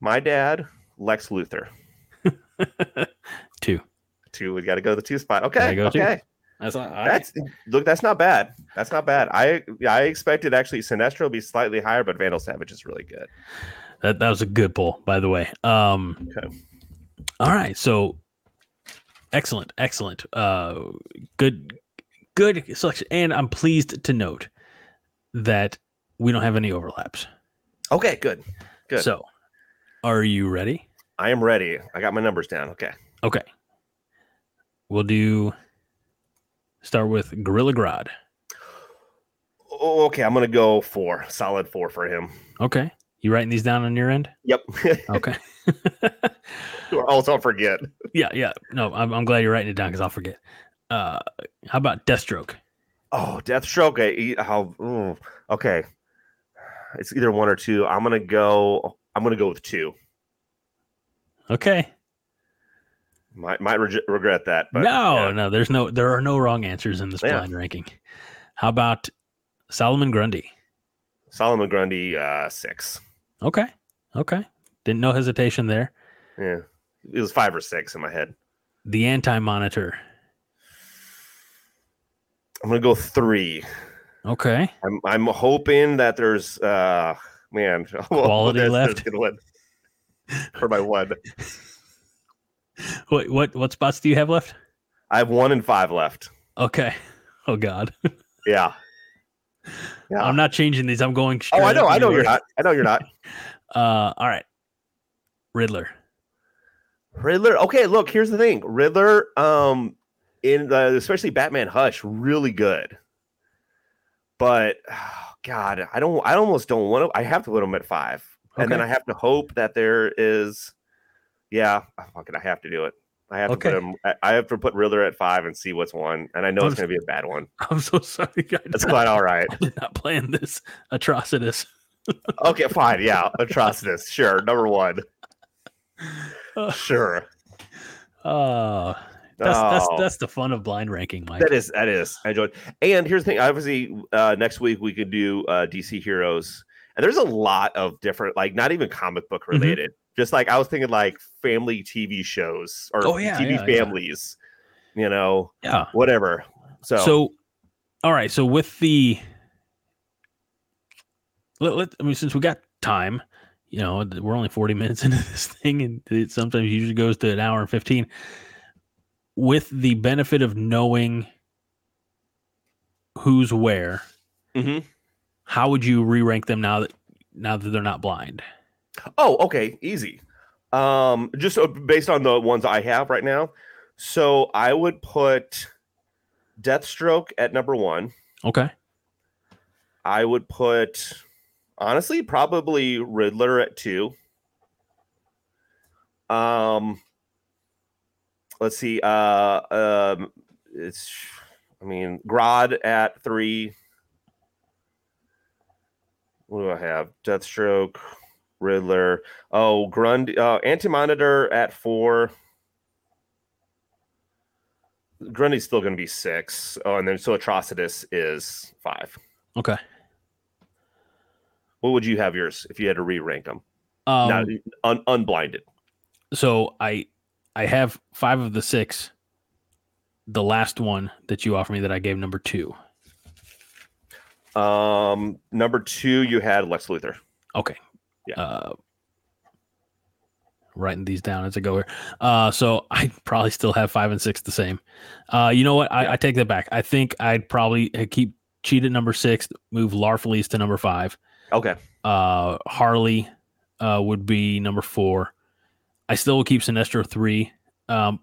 Speaker 2: My dad, Lex Luthor.
Speaker 1: Two.
Speaker 2: Two. We got to go to the two spot.
Speaker 1: Gotta
Speaker 2: Okay.
Speaker 1: two. That's all. I,
Speaker 2: That's look. That's not bad. That's not bad. I I expected actually Sinestro to be slightly higher, but Vandal Savage is really good.
Speaker 1: that that was a good pull, by the way. Um.
Speaker 2: Okay.
Speaker 1: All right. So excellent, excellent. Uh, good, good selection, and I'm pleased to note that we don't have any overlaps.
Speaker 2: Okay. Good. Good.
Speaker 1: So, are you ready?
Speaker 2: I am ready. I got my numbers down. Okay.
Speaker 1: Okay. We'll do. Start with Gorilla Grodd.
Speaker 2: Oh, okay. I'm gonna go four. Solid four for him.
Speaker 1: Okay. You writing these down on your end?
Speaker 2: Yep.
Speaker 1: Okay.
Speaker 2: else I'll forget.
Speaker 1: yeah, yeah. No, I'm, I'm glad you're writing it down because I'll forget. Uh, how about Deathstroke?
Speaker 2: Oh, Deathstroke. I, how? ooh, okay. It's either one or two. I'm gonna go. I'm gonna go with two.
Speaker 1: Okay.
Speaker 2: Might might reg- regret that. But
Speaker 1: no,
Speaker 2: yeah.
Speaker 1: no, there's no, there are no wrong answers in this
Speaker 2: Yeah.
Speaker 1: blind ranking. How about Solomon Grundy?
Speaker 2: Solomon Grundy uh, six.
Speaker 1: Okay. Okay. Didn't no hesitation there.
Speaker 2: Yeah, it was five or six in my head.
Speaker 1: The anti monitor.
Speaker 2: I'm gonna go three.
Speaker 1: Okay.
Speaker 2: I'm I'm hoping that there's uh man
Speaker 1: Quality left?
Speaker 2: for my one.
Speaker 1: What what what spots do you have left?
Speaker 2: I have one and five left.
Speaker 1: Okay. Oh God.
Speaker 2: Yeah. Yeah.
Speaker 1: I'm not changing these. I'm going straight.
Speaker 2: oh, I know. I know you're not. I know you're not.
Speaker 1: Uh all right. Riddler.
Speaker 2: Riddler. Okay, look. Here's the thing. Riddler. Um, in the especially Batman Hush, really good. But oh, God, I don't. I almost don't want to. I have to put him at five, and then I have to hope that there is. Yeah, fuck it. I have to do it. I have
Speaker 1: Okay.
Speaker 2: to put him. I- have to put Riddler at five and see what's one. And I know it's
Speaker 1: I'm-
Speaker 2: going to be a bad one.
Speaker 1: I'm so sorry. Did
Speaker 2: That's quite all right.
Speaker 1: I did not plan this atrocitus.
Speaker 2: Okay, fine. Yeah, Atrocitus. Sure, number one. Sure.
Speaker 1: Oh, that's that's
Speaker 2: Oh.
Speaker 1: that's the fun of blind ranking, Mike.
Speaker 2: That is that is. I enjoyed. And here's the thing. Obviously, uh, next week we could do uh, DC heroes, and there's a lot of different, like not even comic book
Speaker 1: Mhm.
Speaker 2: related. Just like I was thinking, like family TV shows or
Speaker 1: Oh, yeah,
Speaker 2: TV
Speaker 1: yeah,
Speaker 2: families. You know,
Speaker 1: yeah.
Speaker 2: whatever. So,
Speaker 1: So, all right. So with the, let, let, I mean, since we got time, you know, we're only 40 minutes into this thing and it sometimes usually goes to an hour and 15 with the benefit of knowing who's where,
Speaker 2: Mhm.
Speaker 1: how would you re-rank them now that, now that they're not blind?
Speaker 2: oh, okay, easy. Um, just uh, based on the ones I have right now. So I would put Deathstroke at number one.
Speaker 1: Okay.
Speaker 2: I would put honestly probably Riddler at two. Um let's see. Uh um it's I mean Grodd at three. What do I have? Deathstroke, Riddler. Oh, Grundy, uh Anti-Monitor at four. Grundy's still gonna be six. Oh, and then so Atrocitus is five.
Speaker 1: Okay.
Speaker 2: What would you have yours if you had to re-rank them?
Speaker 1: Um,
Speaker 2: Not un- unblinded.
Speaker 1: so I I have five of the six. The last one that you offered me that I gave number two.
Speaker 2: Um, number two, you had Lex Luthor.
Speaker 1: Okay.
Speaker 2: Yeah.
Speaker 1: Uh, writing these down as I go here. Uh, so I probably still have five and six the same. Uh, you know what? I, I take that back. I think I'd probably uh, keep Cheat at number six, move Larfleeze to number five.
Speaker 2: Okay.
Speaker 1: Uh, Harley uh, would be number four. I still will keep Sinestro three. Um,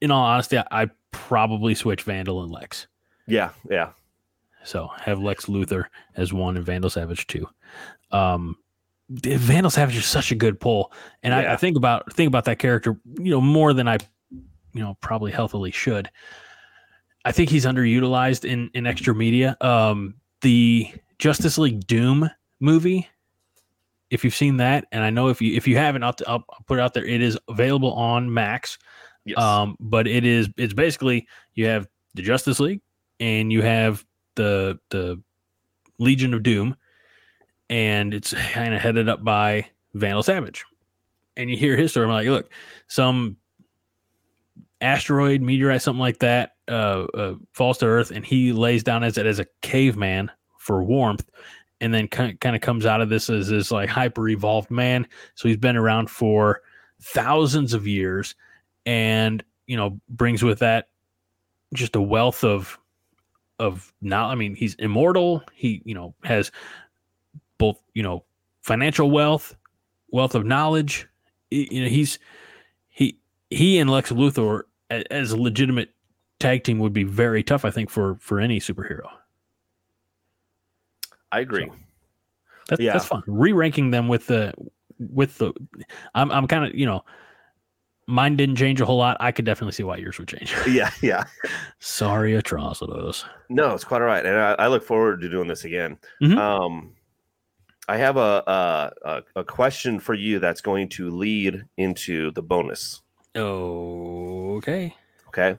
Speaker 1: in all honesty, I, I'd probably switch Vandal and Lex.
Speaker 2: Yeah, yeah.
Speaker 1: So have Lex Luthor as one and Vandal Savage two. Um, Vandal Savage is such a good pull, and I,
Speaker 2: Yeah.
Speaker 1: I think about think about that character, you know, more than I, you know, probably healthily should. I think he's underutilized in in extra media. Um, the Justice League Doom movie, if you've seen that, and I know if you if you haven't, I'll, I'll I'll put it out there. It is available on Max.
Speaker 2: Yes.
Speaker 1: Um, but it is it's basically you have the Justice League and you have the the Legion of Doom, and it's kind of headed up by Vandal Savage. And you hear his story, I'm like, look, some asteroid, meteorite, something like that, uh, uh falls to Earth, and he lays down as it as a caveman for warmth, and then kind of comes out of this as this like hyper evolved man. So he's been around for thousands of years and you know brings with that just a wealth of of now i mean he's immortal he you know has both you know financial wealth wealth of knowledge you know he's he he and lex luthor as a legitimate tag team would be very tough i think for for any superhero
Speaker 2: I agree.
Speaker 1: that's,
Speaker 2: Yeah.
Speaker 1: that's fun re-ranking them with the with the i'm, I'm kind of you know mine didn't change a whole lot i could definitely see why yours would change
Speaker 2: yeah, yeah.
Speaker 1: sorry Atrocitus
Speaker 2: No, it's quite all right, and I, I look forward to doing this again.
Speaker 1: Mhm.
Speaker 2: Um, I have a, a a question for you that's going to lead into the bonus.
Speaker 1: okay
Speaker 2: Okay.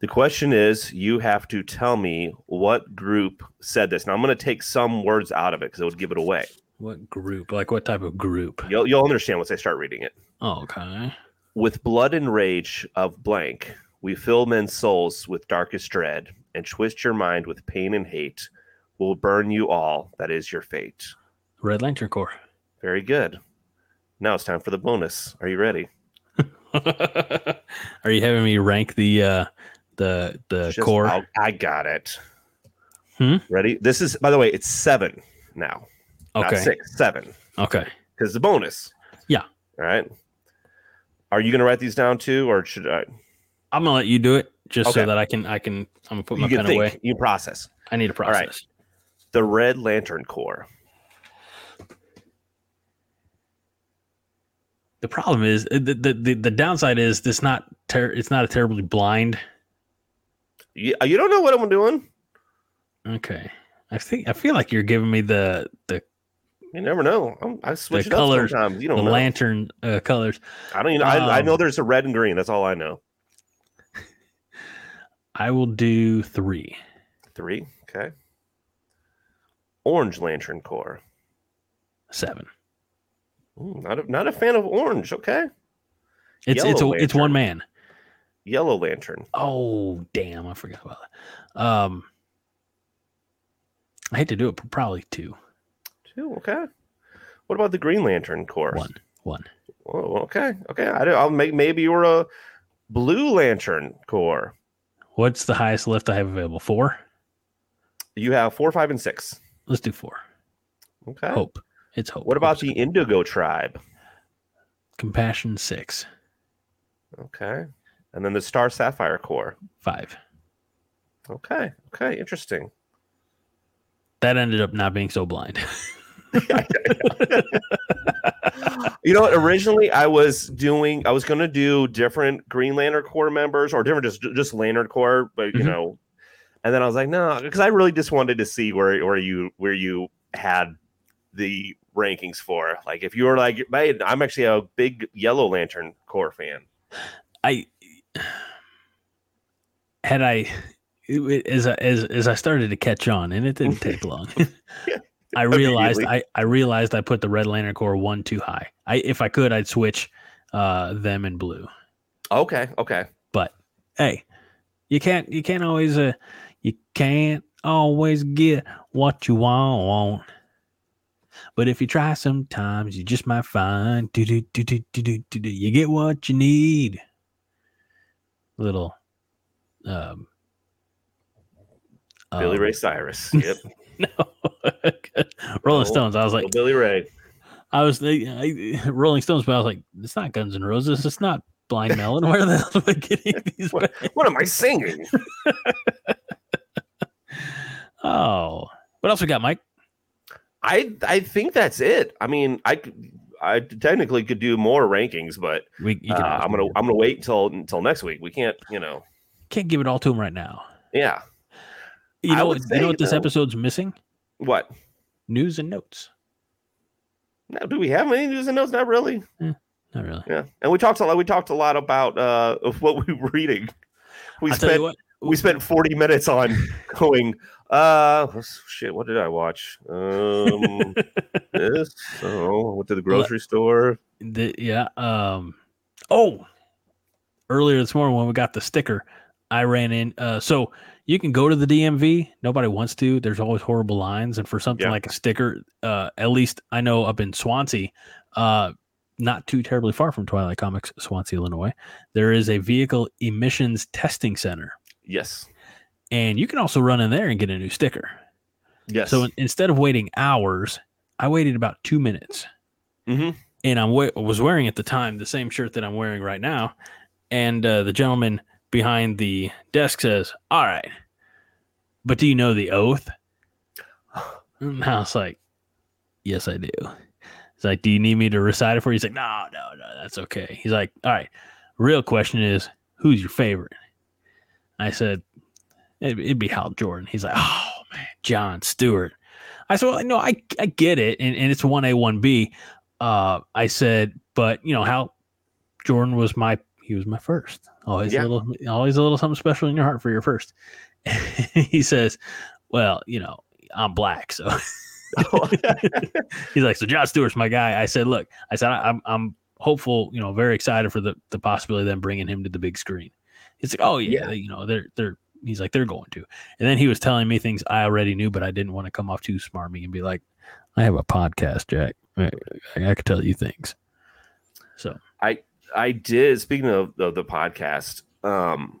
Speaker 2: The question is, you have to tell me what group said this. Now I'm going to take some words out of it because it would give it away.
Speaker 1: what group like what type of group
Speaker 2: You'll you'll understand once I start reading it.
Speaker 1: okay
Speaker 2: With blood and rage of blank, we fill men's souls with darkest dread and twist your mind with pain and hate. We'll burn you all. That is your fate.
Speaker 1: Red lantern corps
Speaker 2: Very good. Now it's time for the bonus. Are you ready?
Speaker 1: are you having me rank the uh the the
Speaker 2: Just-
Speaker 1: core
Speaker 2: I'll- I got it.
Speaker 1: Hmm?
Speaker 2: Ready? This is, by the way, it's seven now. Not
Speaker 1: okay
Speaker 2: six, seven.
Speaker 1: okay
Speaker 2: Because the bonus.
Speaker 1: Yeah.
Speaker 2: All right. Are you going to write these down too, or should I?
Speaker 1: i'm gonna let you do it just so that i can i can i'm gonna put my
Speaker 2: You can
Speaker 1: pen
Speaker 2: think.
Speaker 1: away
Speaker 2: You process.
Speaker 1: i need a
Speaker 2: right.
Speaker 1: process
Speaker 2: The Red Lantern Corps.
Speaker 1: The problem is uh, the the, the, the downside is this not ter- it's not a terribly blind.
Speaker 2: You, you don't know what I'm doing.
Speaker 1: Okay. I think I feel like you're giving me the the
Speaker 2: You never know. I'm, I switch it
Speaker 1: colors,
Speaker 2: sometimes. You don't know.
Speaker 1: lantern uh, colors.
Speaker 2: I don't even. I, I know
Speaker 1: Um,
Speaker 2: there's a red and green. That's all I know.
Speaker 1: I will do three.
Speaker 2: Three. Okay. Orange Lantern Corps.
Speaker 1: Seven.
Speaker 2: Ooh, not a, not a fan of orange. Okay.
Speaker 1: It's it's a,
Speaker 2: Yellow
Speaker 1: it's one man.
Speaker 2: Yellow lantern.
Speaker 1: Oh damn! I forgot about that. Um, I hate to do it, but probably two.
Speaker 2: Two. Okay. What about the Green Lantern Corps?
Speaker 1: One. One.
Speaker 2: Oh, okay. Okay. I don't, I'll make maybe you're a Blue Lantern Corps.
Speaker 1: What's the highest lift I have available? Four.
Speaker 2: You have four, five, and six.
Speaker 1: Let's do four.
Speaker 2: Okay.
Speaker 1: Hope. It's hope.
Speaker 2: What about the indigo tribe?
Speaker 1: compassion? Six.
Speaker 2: Okay. And then the Star Sapphire Corps.
Speaker 1: Five.
Speaker 2: Okay. Okay. Interesting.
Speaker 1: That ended up not being so blind.
Speaker 2: You know? Originally, I was doing, I was going to do different Green Lantern Corps members or different just just Lantern Corps, but you
Speaker 1: Mhm.
Speaker 2: know, and then I was like, no, because I really just wanted to see where where you where you had the rankings for. Like, if you were like, hey, I'm actually a big Yellow Lantern Corps fan.
Speaker 1: I had I as I, as as I started to catch on, and it didn't take long. I realized I, I realized I put the Red Lantern Corps one too high. I if I could, I'd switch uh, them in blue.
Speaker 2: Okay, okay.
Speaker 1: But hey, you can't you can't always uh, you can't always get what you want. But if you try sometimes, you just might find you get what you need. Little um,
Speaker 2: Billy
Speaker 1: um,
Speaker 2: Ray Cyrus. Yep.
Speaker 1: no. Rolling Stones. I was like
Speaker 2: Billy Ray.
Speaker 1: I was I, Rolling Stones, but I was like, it's not Guns N' Roses. It's not Blind Melon. Where the hell am I getting these?
Speaker 2: what, what am I singing?
Speaker 1: oh, what else we got, Mike?
Speaker 2: I I think that's it. I mean, I I technically could do more rankings, but
Speaker 1: We you
Speaker 2: uh, I'm gonna I'm gonna wait until until next week. We can't, you know.
Speaker 1: can't give it all to him right now.
Speaker 2: Yeah.
Speaker 1: You know, what, you know what this episode's missing?
Speaker 2: What?
Speaker 1: News and notes.
Speaker 2: Now, do we have any news and notes? Not really.
Speaker 1: Not really.
Speaker 2: Yeah. And we talked a lot. We talked a lot about uh of what we were reading. We
Speaker 1: I tell
Speaker 2: spent we spent 40 minutes on going. Uh, shit. What did I watch? Um, this. Oh, went to the grocery store.
Speaker 1: the, yeah. Um. Oh, earlier this morning when we got the sticker, I ran in. Uh, so you can go to the DMV. Nobody wants to. There's always horrible lines, and for something
Speaker 2: Yeah.
Speaker 1: like a sticker, uh, at least I know up in Swansea, uh, not too terribly far from Twilight Comics, Swansea, Illinois, there is a vehicle emissions testing center,
Speaker 2: Yes.
Speaker 1: And you can also run in there and get a new sticker.
Speaker 2: Yes.
Speaker 1: So in- instead of waiting hours, I waited about two minutes.
Speaker 2: Mhm.
Speaker 1: And I wa- was wearing at the time the same shirt that I'm wearing right now. And uh, the gentleman behind the desk says, All right, but do you know the oath? And I was like, Yes, I do. He's like, Do you need me to recite it for you? He's like, No, no, no, that's okay. He's like, All right, real question is, Who's your favorite? I said, It'd, it'd be Hal Jordan. He's like, Oh, man, John Stewart. I said, well, no, I, I get it. And, and it's 1A, 1B. Uh, I said, but, you know, Hal Jordan was my, he was my first. Always
Speaker 2: Yeah.
Speaker 1: a little, always a little something special in your heart for your first. he says, well, you know, I'm black. So he's like, so John Stewart's my guy. I said, look, I said, I, I'm, I'm hopeful, you know, very excited for the, the possibility of them bringing him to the big screen. He's like, oh yeah,
Speaker 2: Yeah.
Speaker 1: they- you know, they're, they're, he's like, they're going to. And then he was telling me things I already knew, but I didn't want to come off too smarmy and be like, I have a podcast, Jack. I, I could tell you things. So
Speaker 2: I I did. Speaking of, of the podcast, um,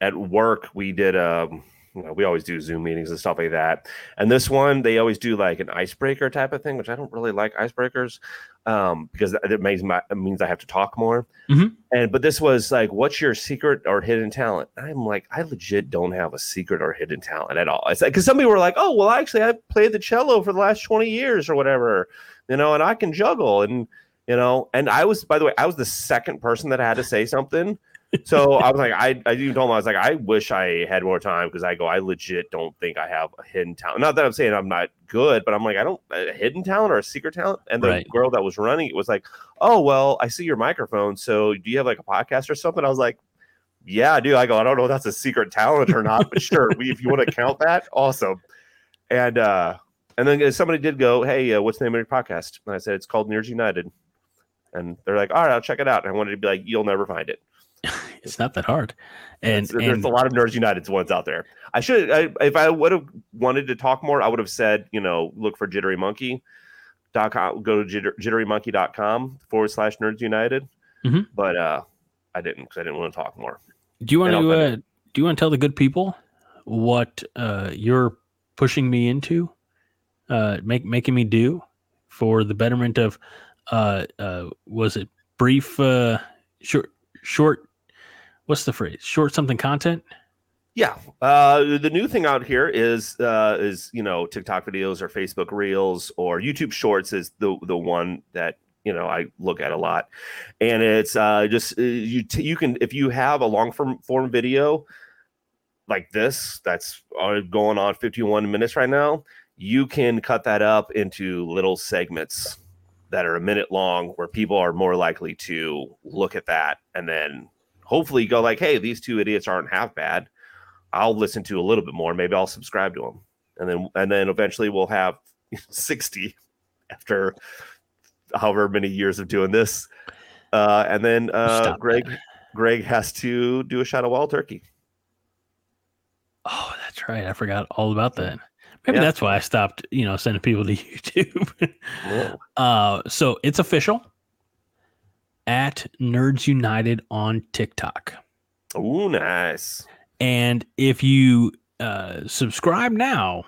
Speaker 2: at work we did. Um, you know, we always do Zoom meetings and stuff like that. And this one, they always do like an icebreaker type of thing, which I don't really like icebreakers, um, because it means my, it means I have to talk more.
Speaker 1: Mhm.
Speaker 2: And but this was like, what's your secret or hidden talent? I'm like, I legit don't have a secret or hidden talent at all. It's like because some people were like, oh, well, actually, I played the cello for the last 20 years or whatever, you know, and I can juggle and you know. And I was, by the way, I was the second person that had to say something. So I was like, I, I even told him I was like, I wish I had more time because I go, I legit don't think I have a hidden talent. Not that I'm saying I'm not good, but I'm like, I don't a hidden talent or a secret talent. And the
Speaker 1: Right.
Speaker 2: girl that was running it was like, Oh well, I see your microphone. So do you have like a podcast or something? I was like, Yeah, I do. I go, I don't know if that's a secret talent or not, but sure, we, if you want to count that, awesome. And uh, and then somebody did go, Hey, uh, what's the name of your podcast? And I said, It's called Nerds United. And they're like, All right, I'll check it out. And I wanted to be like, You'll never find it.
Speaker 1: It's not that hard. And,
Speaker 2: there's
Speaker 1: and
Speaker 2: a lot of Nerds United ones out there. I should, I, if I would have wanted to talk more, I would have said, you know, look for Jittery Monkey. Dot com, go to jitter, jitterymonkey.com forward slash Nerds United.
Speaker 1: Mhm.
Speaker 2: But uh, I didn't because I didn't want to talk more.
Speaker 1: do you want
Speaker 2: and
Speaker 1: to uh, do you want to tell the good people what uh, you're pushing me into, uh, make making me do for the betterment of, uh, uh, was it brief, uh, short, short, what's the phrase? Short something content.
Speaker 2: Yeah, uh, the new thing out here is uh, is you know TikTok videos or Facebook Reels or YouTube Shorts is the the one that you know I look at a lot, and it's uh, just uh, you t- you can if you have a long form form video like this that's uh, going on 51 minutes right now, you can cut that up into little segments that are a minute long where people are more likely to look at that and then hopefully go like hey these two idiots aren't half bad I'll listen to a little bit more. Maybe I'll subscribe to them, and then and then eventually we'll have sixty after however many years of doing this. Uh, and then uh, Greg
Speaker 1: that.
Speaker 2: Greg has to do a shot of wild turkey.
Speaker 1: Oh, that's right. I forgot all about that. Maybe
Speaker 2: Yeah.
Speaker 1: that's why I stopped, you know, sending people to YouTube. uh, so it's official at Nerds United on TikTok.
Speaker 2: Oh, nice.
Speaker 1: And if you uh, subscribe now,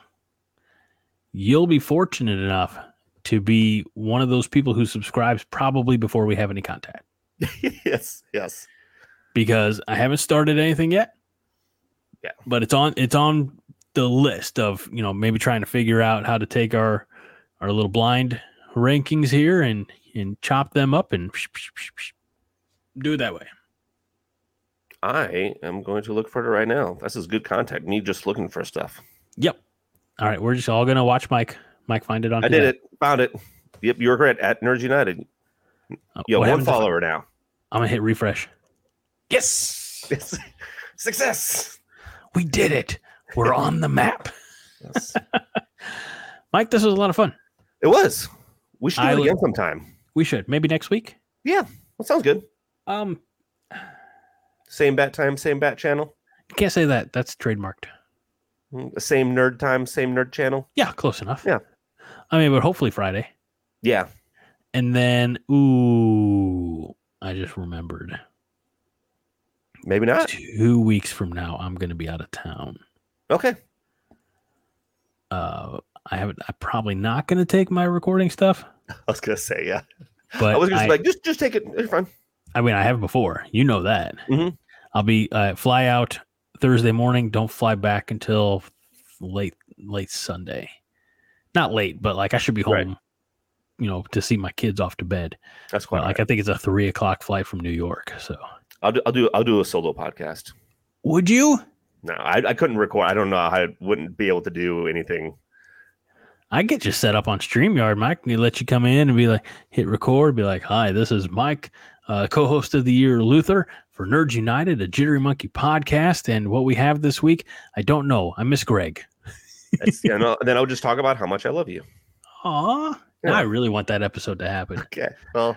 Speaker 1: you'll be fortunate enough to be one of those people who subscribes probably before we have any contact
Speaker 2: yes, yes.
Speaker 1: because I haven't started anything yet.
Speaker 2: Yeah.
Speaker 1: But it's on it's on the list of, you know, maybe trying to figure out how to take our our little blind rankings here and and chop them up and do it that way.
Speaker 2: I am going to look for it right now. This is good content. Me just looking for stuff.
Speaker 1: Yep. All right, we're just all gonna watch Mike. Mike find it on.
Speaker 2: I did it. Found it. Yep, you were correct. At Nerds United.
Speaker 1: Uh, oh,
Speaker 2: You have one follower now.
Speaker 1: I'm gonna hit refresh.
Speaker 2: Yes. yes. Success.
Speaker 1: We did it. We're on the map.
Speaker 2: Yes.
Speaker 1: Mike, this was a lot of fun.
Speaker 2: It was. We should do
Speaker 1: I
Speaker 2: it again sometime.
Speaker 1: We should maybe next week.
Speaker 2: Yeah, that sounds good.
Speaker 1: Um,
Speaker 2: Same bat time, same bat channel.
Speaker 1: can't say that. That's trademarked.
Speaker 2: Mm, same nerd time, same nerd channel.
Speaker 1: Yeah, close enough.
Speaker 2: Yeah.
Speaker 1: I mean, but hopefully Friday.
Speaker 2: Yeah.
Speaker 1: And then, ooh, I just remembered.
Speaker 2: Maybe not.
Speaker 1: Two weeks from now, I'm going to be out of town.
Speaker 2: Okay.
Speaker 1: Uh, I haven't. I'm probably not going to take my recording stuff,
Speaker 2: I was gonna say yeah.
Speaker 1: but
Speaker 2: I was gonna
Speaker 1: I,
Speaker 2: say like just just take it. It's fine.
Speaker 1: I mean, I have before. You know that.
Speaker 2: Mhm.
Speaker 1: I'll be uh, fly out Thursday morning. Don't fly back until late late Sunday. Not late, but like I should be home.
Speaker 2: Right.
Speaker 1: You know, to see my kids off to bed.
Speaker 2: That's quite
Speaker 1: like
Speaker 2: like
Speaker 1: I think it's a three o'clock flight from New York. So
Speaker 2: I'll do I'll do I'll do a solo podcast.
Speaker 1: would you?
Speaker 2: No, I, I couldn't record. I don't know. I wouldn't be able to do anything.
Speaker 1: I get you set up on StreamYard, Mike. And let you come in and be like, hit record, be like, hi, this is Mike, uh, co host of the year, Luther, for Nerds United, a Jittery Monkey podcast. And what we have this week, I don't know. I miss Greg.
Speaker 2: Yeah, no, and then I'll just talk about how much I love you.
Speaker 1: Aw.
Speaker 2: Yeah.
Speaker 1: I really want that episode to happen.
Speaker 2: Okay. Well,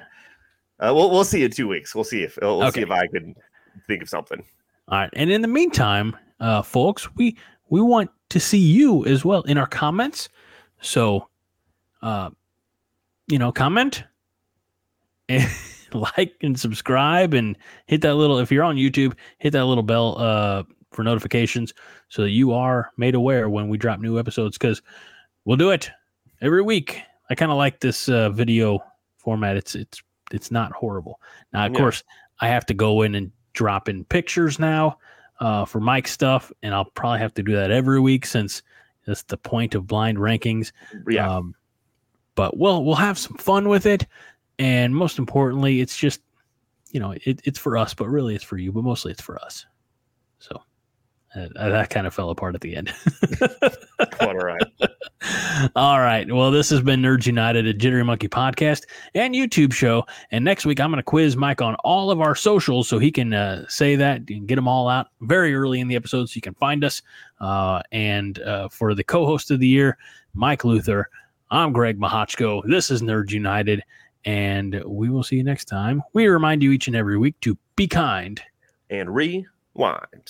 Speaker 2: uh, we'll we'll see in two weeks. We'll see if we'll see if I could think of something.
Speaker 1: All right. And in the meantime, uh, folks, we we want to see you as well in our comments. So, uh, you know, comment and like and subscribe and hit that little. If you're on YouTube, hit that little bell uh, for notifications so that you are made aware when we drop new episodes. Because we'll do it every week. I kind of like this uh, video format. It's it's it's not horrible. Now, of
Speaker 2: Yeah.
Speaker 1: course, I have to go in and drop in pictures now uh, for Mike stuff, and I'll probably have to do that every week since that's the point of blind rankings.
Speaker 2: Yeah.
Speaker 1: Um, but we'll we'll have some fun with it. and most importantly, it's just you know it, it's for us, but really it's for you, but mostly it's for us. So uh, that kind of fell apart at the end.
Speaker 2: All right.
Speaker 1: All right. Well, this has been Nerds United, a Jittery Monkey podcast and YouTube show. And next week, I'm going to quiz Mike on all of our socials so he can uh, say that and get them all out very early in the episode so you can find us. Uh, and uh, for the co host of the year, Mike Luther, I'm Greg Mahochko. This is Nerds United. And we will see you next time. We remind you each and every week to be kind
Speaker 2: and rewind.